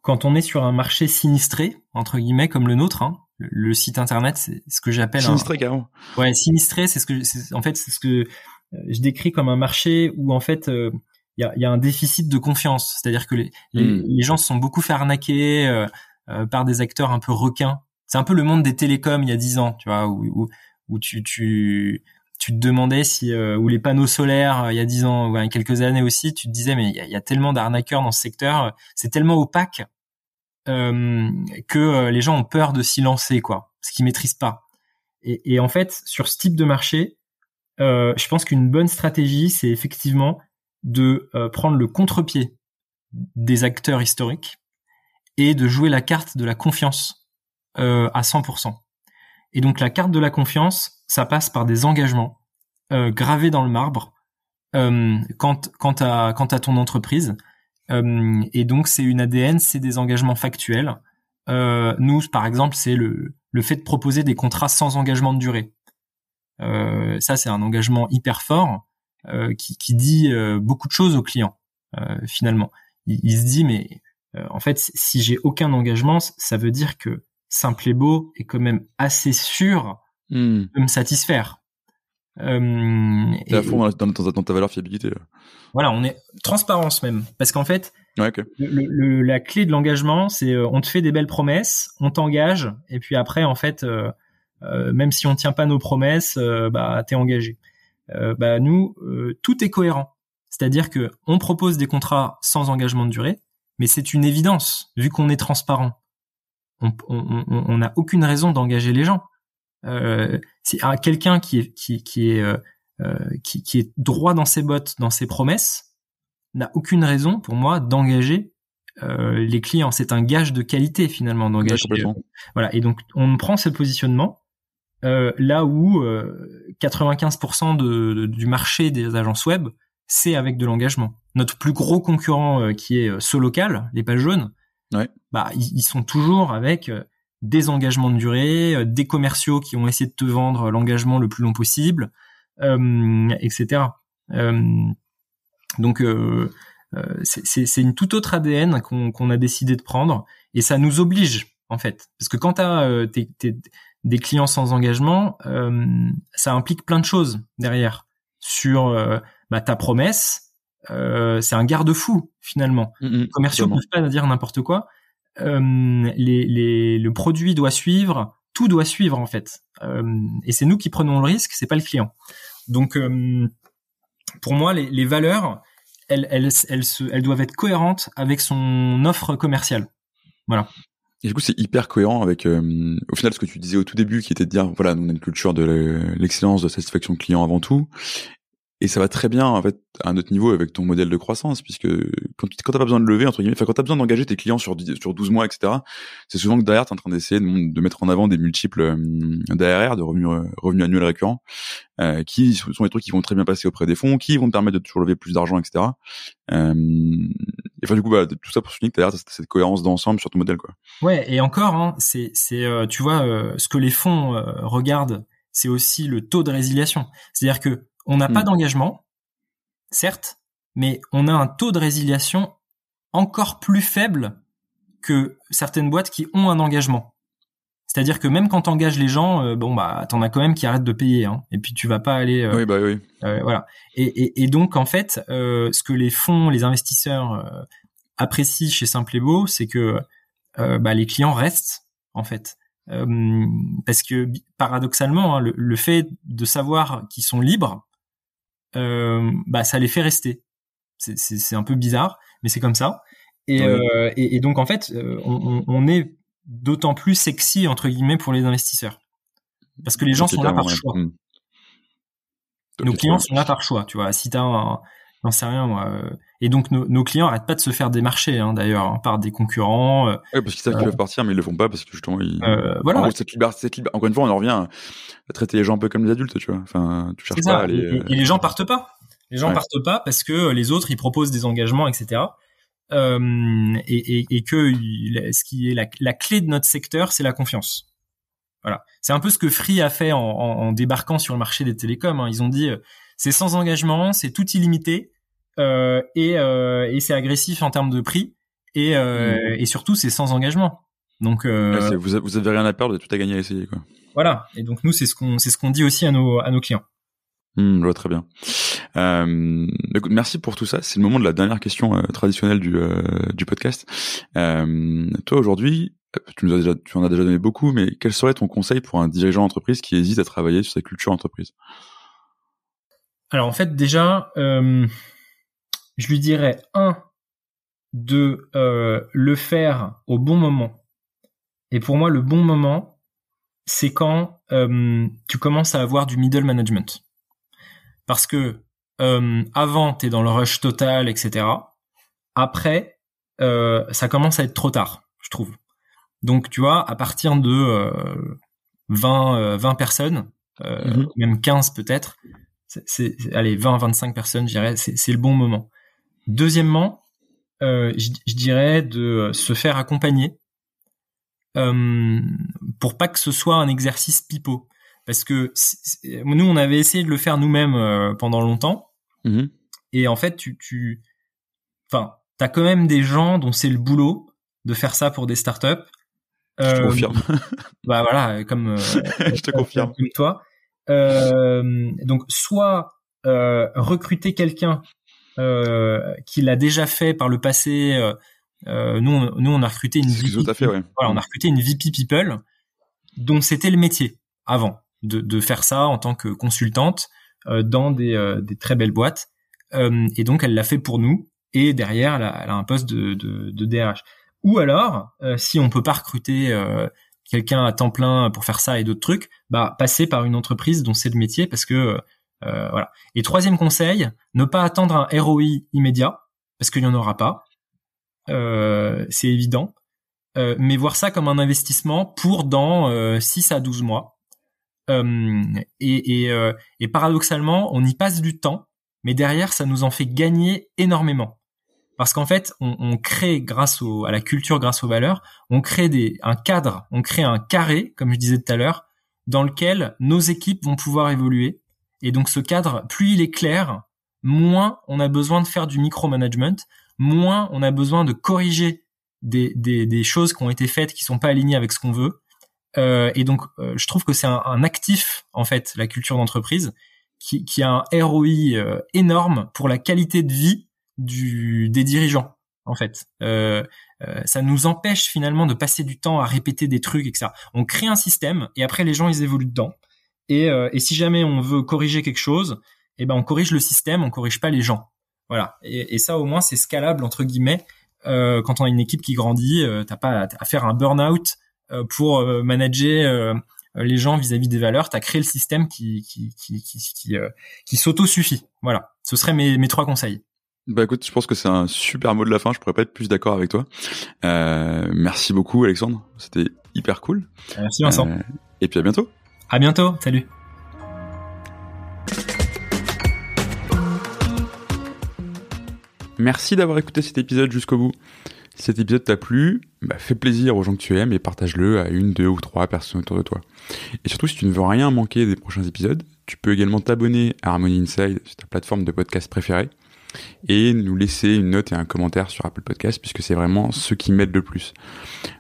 quand on est sur un marché sinistré entre guillemets comme le nôtre, hein, le, site internet, c'est ce que j'appelle sinistré carrément. Ouais, sinistré, c'est ce que en fait c'est ce que euh, je décris comme un marché où en fait il y, a, y, a, un déficit de confiance, c'est-à-dire que les, les, hmm. les, gens se sont beaucoup fait arnaquer par des acteurs un peu requins. C'est un peu le monde des télécoms il y a dix ans, tu vois, où, où où tu tu tu te demandais si euh, ou les panneaux solaires euh, il y a dix ans ou a quelques années aussi tu te disais mais il y a, tellement d'arnaqueurs dans ce secteur c'est tellement opaque euh, que les gens ont peur de s'y lancer quoi ce qu'ils maîtrisent pas et, en fait sur ce type de marché je pense qu'une bonne stratégie c'est effectivement de prendre le contre-pied des acteurs historiques et de jouer la carte de la confiance à 100%. Et donc la carte de la confiance, ça passe par des engagements euh, gravés dans le marbre euh, quant à ton entreprise. Euh, et donc c'est une ADN, c'est des engagements factuels. Euh, nous, par exemple, c'est le, le fait de proposer des contrats sans engagement de durée. Euh, ça, c'est un engagement hyper fort euh, qui, qui dit beaucoup de choses aux clients. finalement, il, il, se dit mais en fait, si j'ai aucun engagement, ça veut dire que simple et beau est quand même assez sûr hmm. de me satisfaire. Euh, et à fond dans, ta valeur fiabilité. Voilà, on est transparence même, parce qu'en fait, le, la clé de l'engagement, c'est euh, on te fait des belles promesses, on t'engage, et puis après, en fait, euh, même si on tient pas nos promesses, bah t'es engagé. Bah nous, tout est cohérent, c'est-à-dire que on propose des contrats sans engagement de durée, mais c'est une évidence vu qu'on est transparent on n'a aucune raison d'engager les gens. Euh, c'est quelqu'un qui est qui, qui est euh, euh, qui, qui, est droit dans ses bottes, dans ses promesses, n'a aucune raison pour moi d'engager euh, les clients. C'est un gage de qualité finalement d'engager. voilà. Et donc on prend ce positionnement là où 95% de, du marché des agences web c'est avec de l'engagement. Notre plus gros concurrent qui est Solocal, les pages jaunes, ouais. bah ils, sont toujours avec des engagements de durée, euh, des commerciaux qui ont essayé de te vendre l'engagement le plus long possible, euh, etc. Euh, donc euh, c'est une toute autre ADN qu'on a décidé de prendre et ça nous oblige en fait parce que quand tu as des clients sans engagement, ça implique plein de choses derrière sur bah, ta promesse, c'est un garde-fou finalement. Mm, mm, les commerciaux ne peuvent pas dire n'importe quoi. Euh, le produit doit suivre, tout doit suivre en fait. Euh, et c'est nous qui prenons le risque, c'est pas le client. Donc euh, pour moi, les, valeurs, elles, doivent être cohérentes avec son offre commerciale. Voilà. Et du coup, c'est hyper cohérent avec, au final, ce que tu disais au tout début, qui était de dire, voilà, on a une culture de l'excellence, de satisfaction client avant tout, et ça va très bien en fait à un autre niveau avec ton modèle de croissance puisque quand tu quand t'as pas besoin de lever entre guillemets enfin quand t'as besoin d'engager tes clients sur sur 12 mois etc c'est souvent que derrière t'es en train d'essayer de, mettre en avant des multiples euh, d'ARR de revenus euh, revenus annuels récurrents euh, qui sont des trucs qui vont très bien passer auprès des fonds qui vont te permettre de toujours lever plus d'argent etc euh, et enfin du coup bah, tout ça pour souligner que derrière t'as cette cohérence d'ensemble sur ton modèle quoi. Ouais et encore hein, c'est c'est euh, tu vois ce que les fonds regardent c'est aussi le taux de résiliation. C'est à dire que on n'a pas hmm. d'engagement, certes, mais on a un taux de résiliation encore plus faible que certaines boîtes qui ont un engagement. C'est-à-dire que même quand t'engages les gens, euh, bon bah t'en as quand même qui arrêtent de payer, hein, et puis tu vas pas aller. Euh, oui bah oui. Euh, voilà. Et, et, donc en fait, ce que les fonds, les investisseurs apprécie chez Simple et Beau, c'est que bah, les clients restent en fait. parce que paradoxalement, hein, le, fait de savoir qu'ils sont libres, bah ça les fait rester. C'est un peu bizarre, mais c'est comme ça. Et, et, donc en fait, on, on est d'autant plus sexy entre guillemets pour les investisseurs parce que les gens sont là par choix. Nos clients sont là par choix, tu vois. Si t'as un, j'en sais rien moi. Euh, et donc nos, clients arrêtent pas de se faire démarcher hein, d'ailleurs hein, par des concurrents. Euh, ouais, parce qu'ils savent qu'ils peuvent partir, mais ils le font pas parce que justement ils. Euh, voilà. En cette liberté, cette Encore une fois, on en revient à traiter les gens un peu comme des adultes, tu vois. Enfin, tu cherches pas à les. Et, les gens partent pas. Les gens partent pas parce que les autres ils proposent des engagements, etc. Euh, et, et, et, que ce qui est la, la clé de notre secteur, c'est la confiance. Voilà, c'est un peu ce que Free a fait en, en, débarquant sur le marché des télécoms. Hein. Ils ont dit euh, c'est sans engagement, c'est tout illimité euh, et, euh, et c'est agressif en termes de prix et, euh, mmh. et surtout c'est sans engagement. Donc euh, vous, vous avez rien à perdre, tout à gagner à essayer quoi. Voilà, et donc nous c'est ce qu'on c'est ce qu'on dit aussi à nos à nos clients. Mmh, je vois très bien. Euh, merci pour tout ça. C'est le moment de la dernière question euh, traditionnelle du, euh, du podcast. toi aujourd'hui, tu nous as déjà, tu en as déjà donné beaucoup, mais quel serait ton conseil pour un dirigeant d'entreprise qui hésite à travailler sur sa culture d'entreprise? Alors en fait, déjà, euh, je lui dirais un de euh, le faire au bon moment. Et pour moi, le bon moment, c'est quand euh, tu commences à avoir du middle management. Parce que avant, tu es dans le rush total, etc. Après, ça commence à être trop tard, je trouve. Donc, tu vois, à partir de euh, 20, 20 euh, personnes, mhm. même 15 peut-être, c'est, allez, 20, 25 personnes, je dirais, c'est, le bon moment. Deuxièmement, euh, je, dirais de se faire accompagner euh, pour pas que ce soit un exercice pipeau. Parce que nous, on avait essayé de le faire nous-mêmes euh, pendant longtemps. Mhm. Et en fait, tu, tu, enfin, t'as quand même des gens dont c'est le boulot de faire ça pour des startups. Je te confirme. Bah voilà, comme [LAUGHS] je te confirme. Comme toi. Euh, donc soit recruter quelqu'un qui l'a déjà fait par le passé. nous, on, nous, on a recruté une VP. fait, ouais. Voilà, on a recruté une VP People dont c'était le métier avant de, de, faire ça en tant que consultante dans des, des, très belles boîtes. et donc, elle l'a fait pour nous. Et derrière, elle a, elle a un poste de, de, de DRH. Ou alors, euh, si on peut pas recruter euh, quelqu'un à temps plein pour faire ça et d'autres trucs, bah passer par une entreprise dont c'est le métier parce que euh, voilà. Et troisième conseil, ne pas attendre un ROI immédiat parce qu'il n'y en aura pas. c'est évident. mais voir ça comme un investissement pour dans 6 à 12 mois. et, et paradoxalement, on y passe du temps, mais derrière, ça nous en fait gagner énormément parce qu'en fait, on, crée grâce à la culture, grâce aux valeurs, on crée un cadre, on crée un carré, comme je disais tout à l'heure, dans lequel nos équipes vont pouvoir évoluer. Et donc ce cadre, plus il est clair, moins on a besoin de faire du micromanagement, moins on a besoin de corriger des, choses qui ont été faites qui sont pas alignées avec ce qu'on veut. Euh, et donc, euh, je trouve que c'est un, un, actif en fait, la culture d'entreprise, qui, qui, a un ROI euh, énorme pour la qualité de vie du des dirigeants en fait. Euh, euh, ça nous empêche finalement de passer du temps à répéter des trucs et que ça. On crée un système et après les gens ils évoluent dedans. Et, euh, et si jamais on veut corriger quelque chose, eh ben on corrige le système, on corrige pas les gens. Voilà. Et, et ça au moins c'est scalable entre guillemets. Euh, quand on a une équipe qui grandit, euh, t'as pas à faire un burn-out euh, pour manager les gens vis-à-vis des valeurs. T'as créé le système qui qui qui qui, qui, qui s'auto suffit. Voilà. Ce seraient mes mes trois conseils. Bah écoute, je pense que c'est un super mot de la fin. Je pourrais pas être plus d'accord avec toi. Euh, merci beaucoup, Alexandre. C'était hyper cool. Merci Vincent. Euh, et puis à bientôt. À bientôt. Salut. Merci d'avoir écouté cet épisode jusqu'au bout. Si cet épisode t'a plu, bah, fais plaisir aux gens que tu aimes et partage-le à une, deux ou trois personnes autour de toi. Et surtout, si tu ne veux rien manquer des prochains épisodes, tu peux également t'abonner à Harmony Inside sur ta plateforme de podcast préférée et nous laisser une note et un commentaire sur Apple Podcast puisque c'est vraiment ce qui m'aide le plus.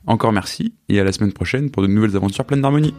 Encore merci et à la semaine prochaine pour de nouvelles aventures pleines d'harmonie.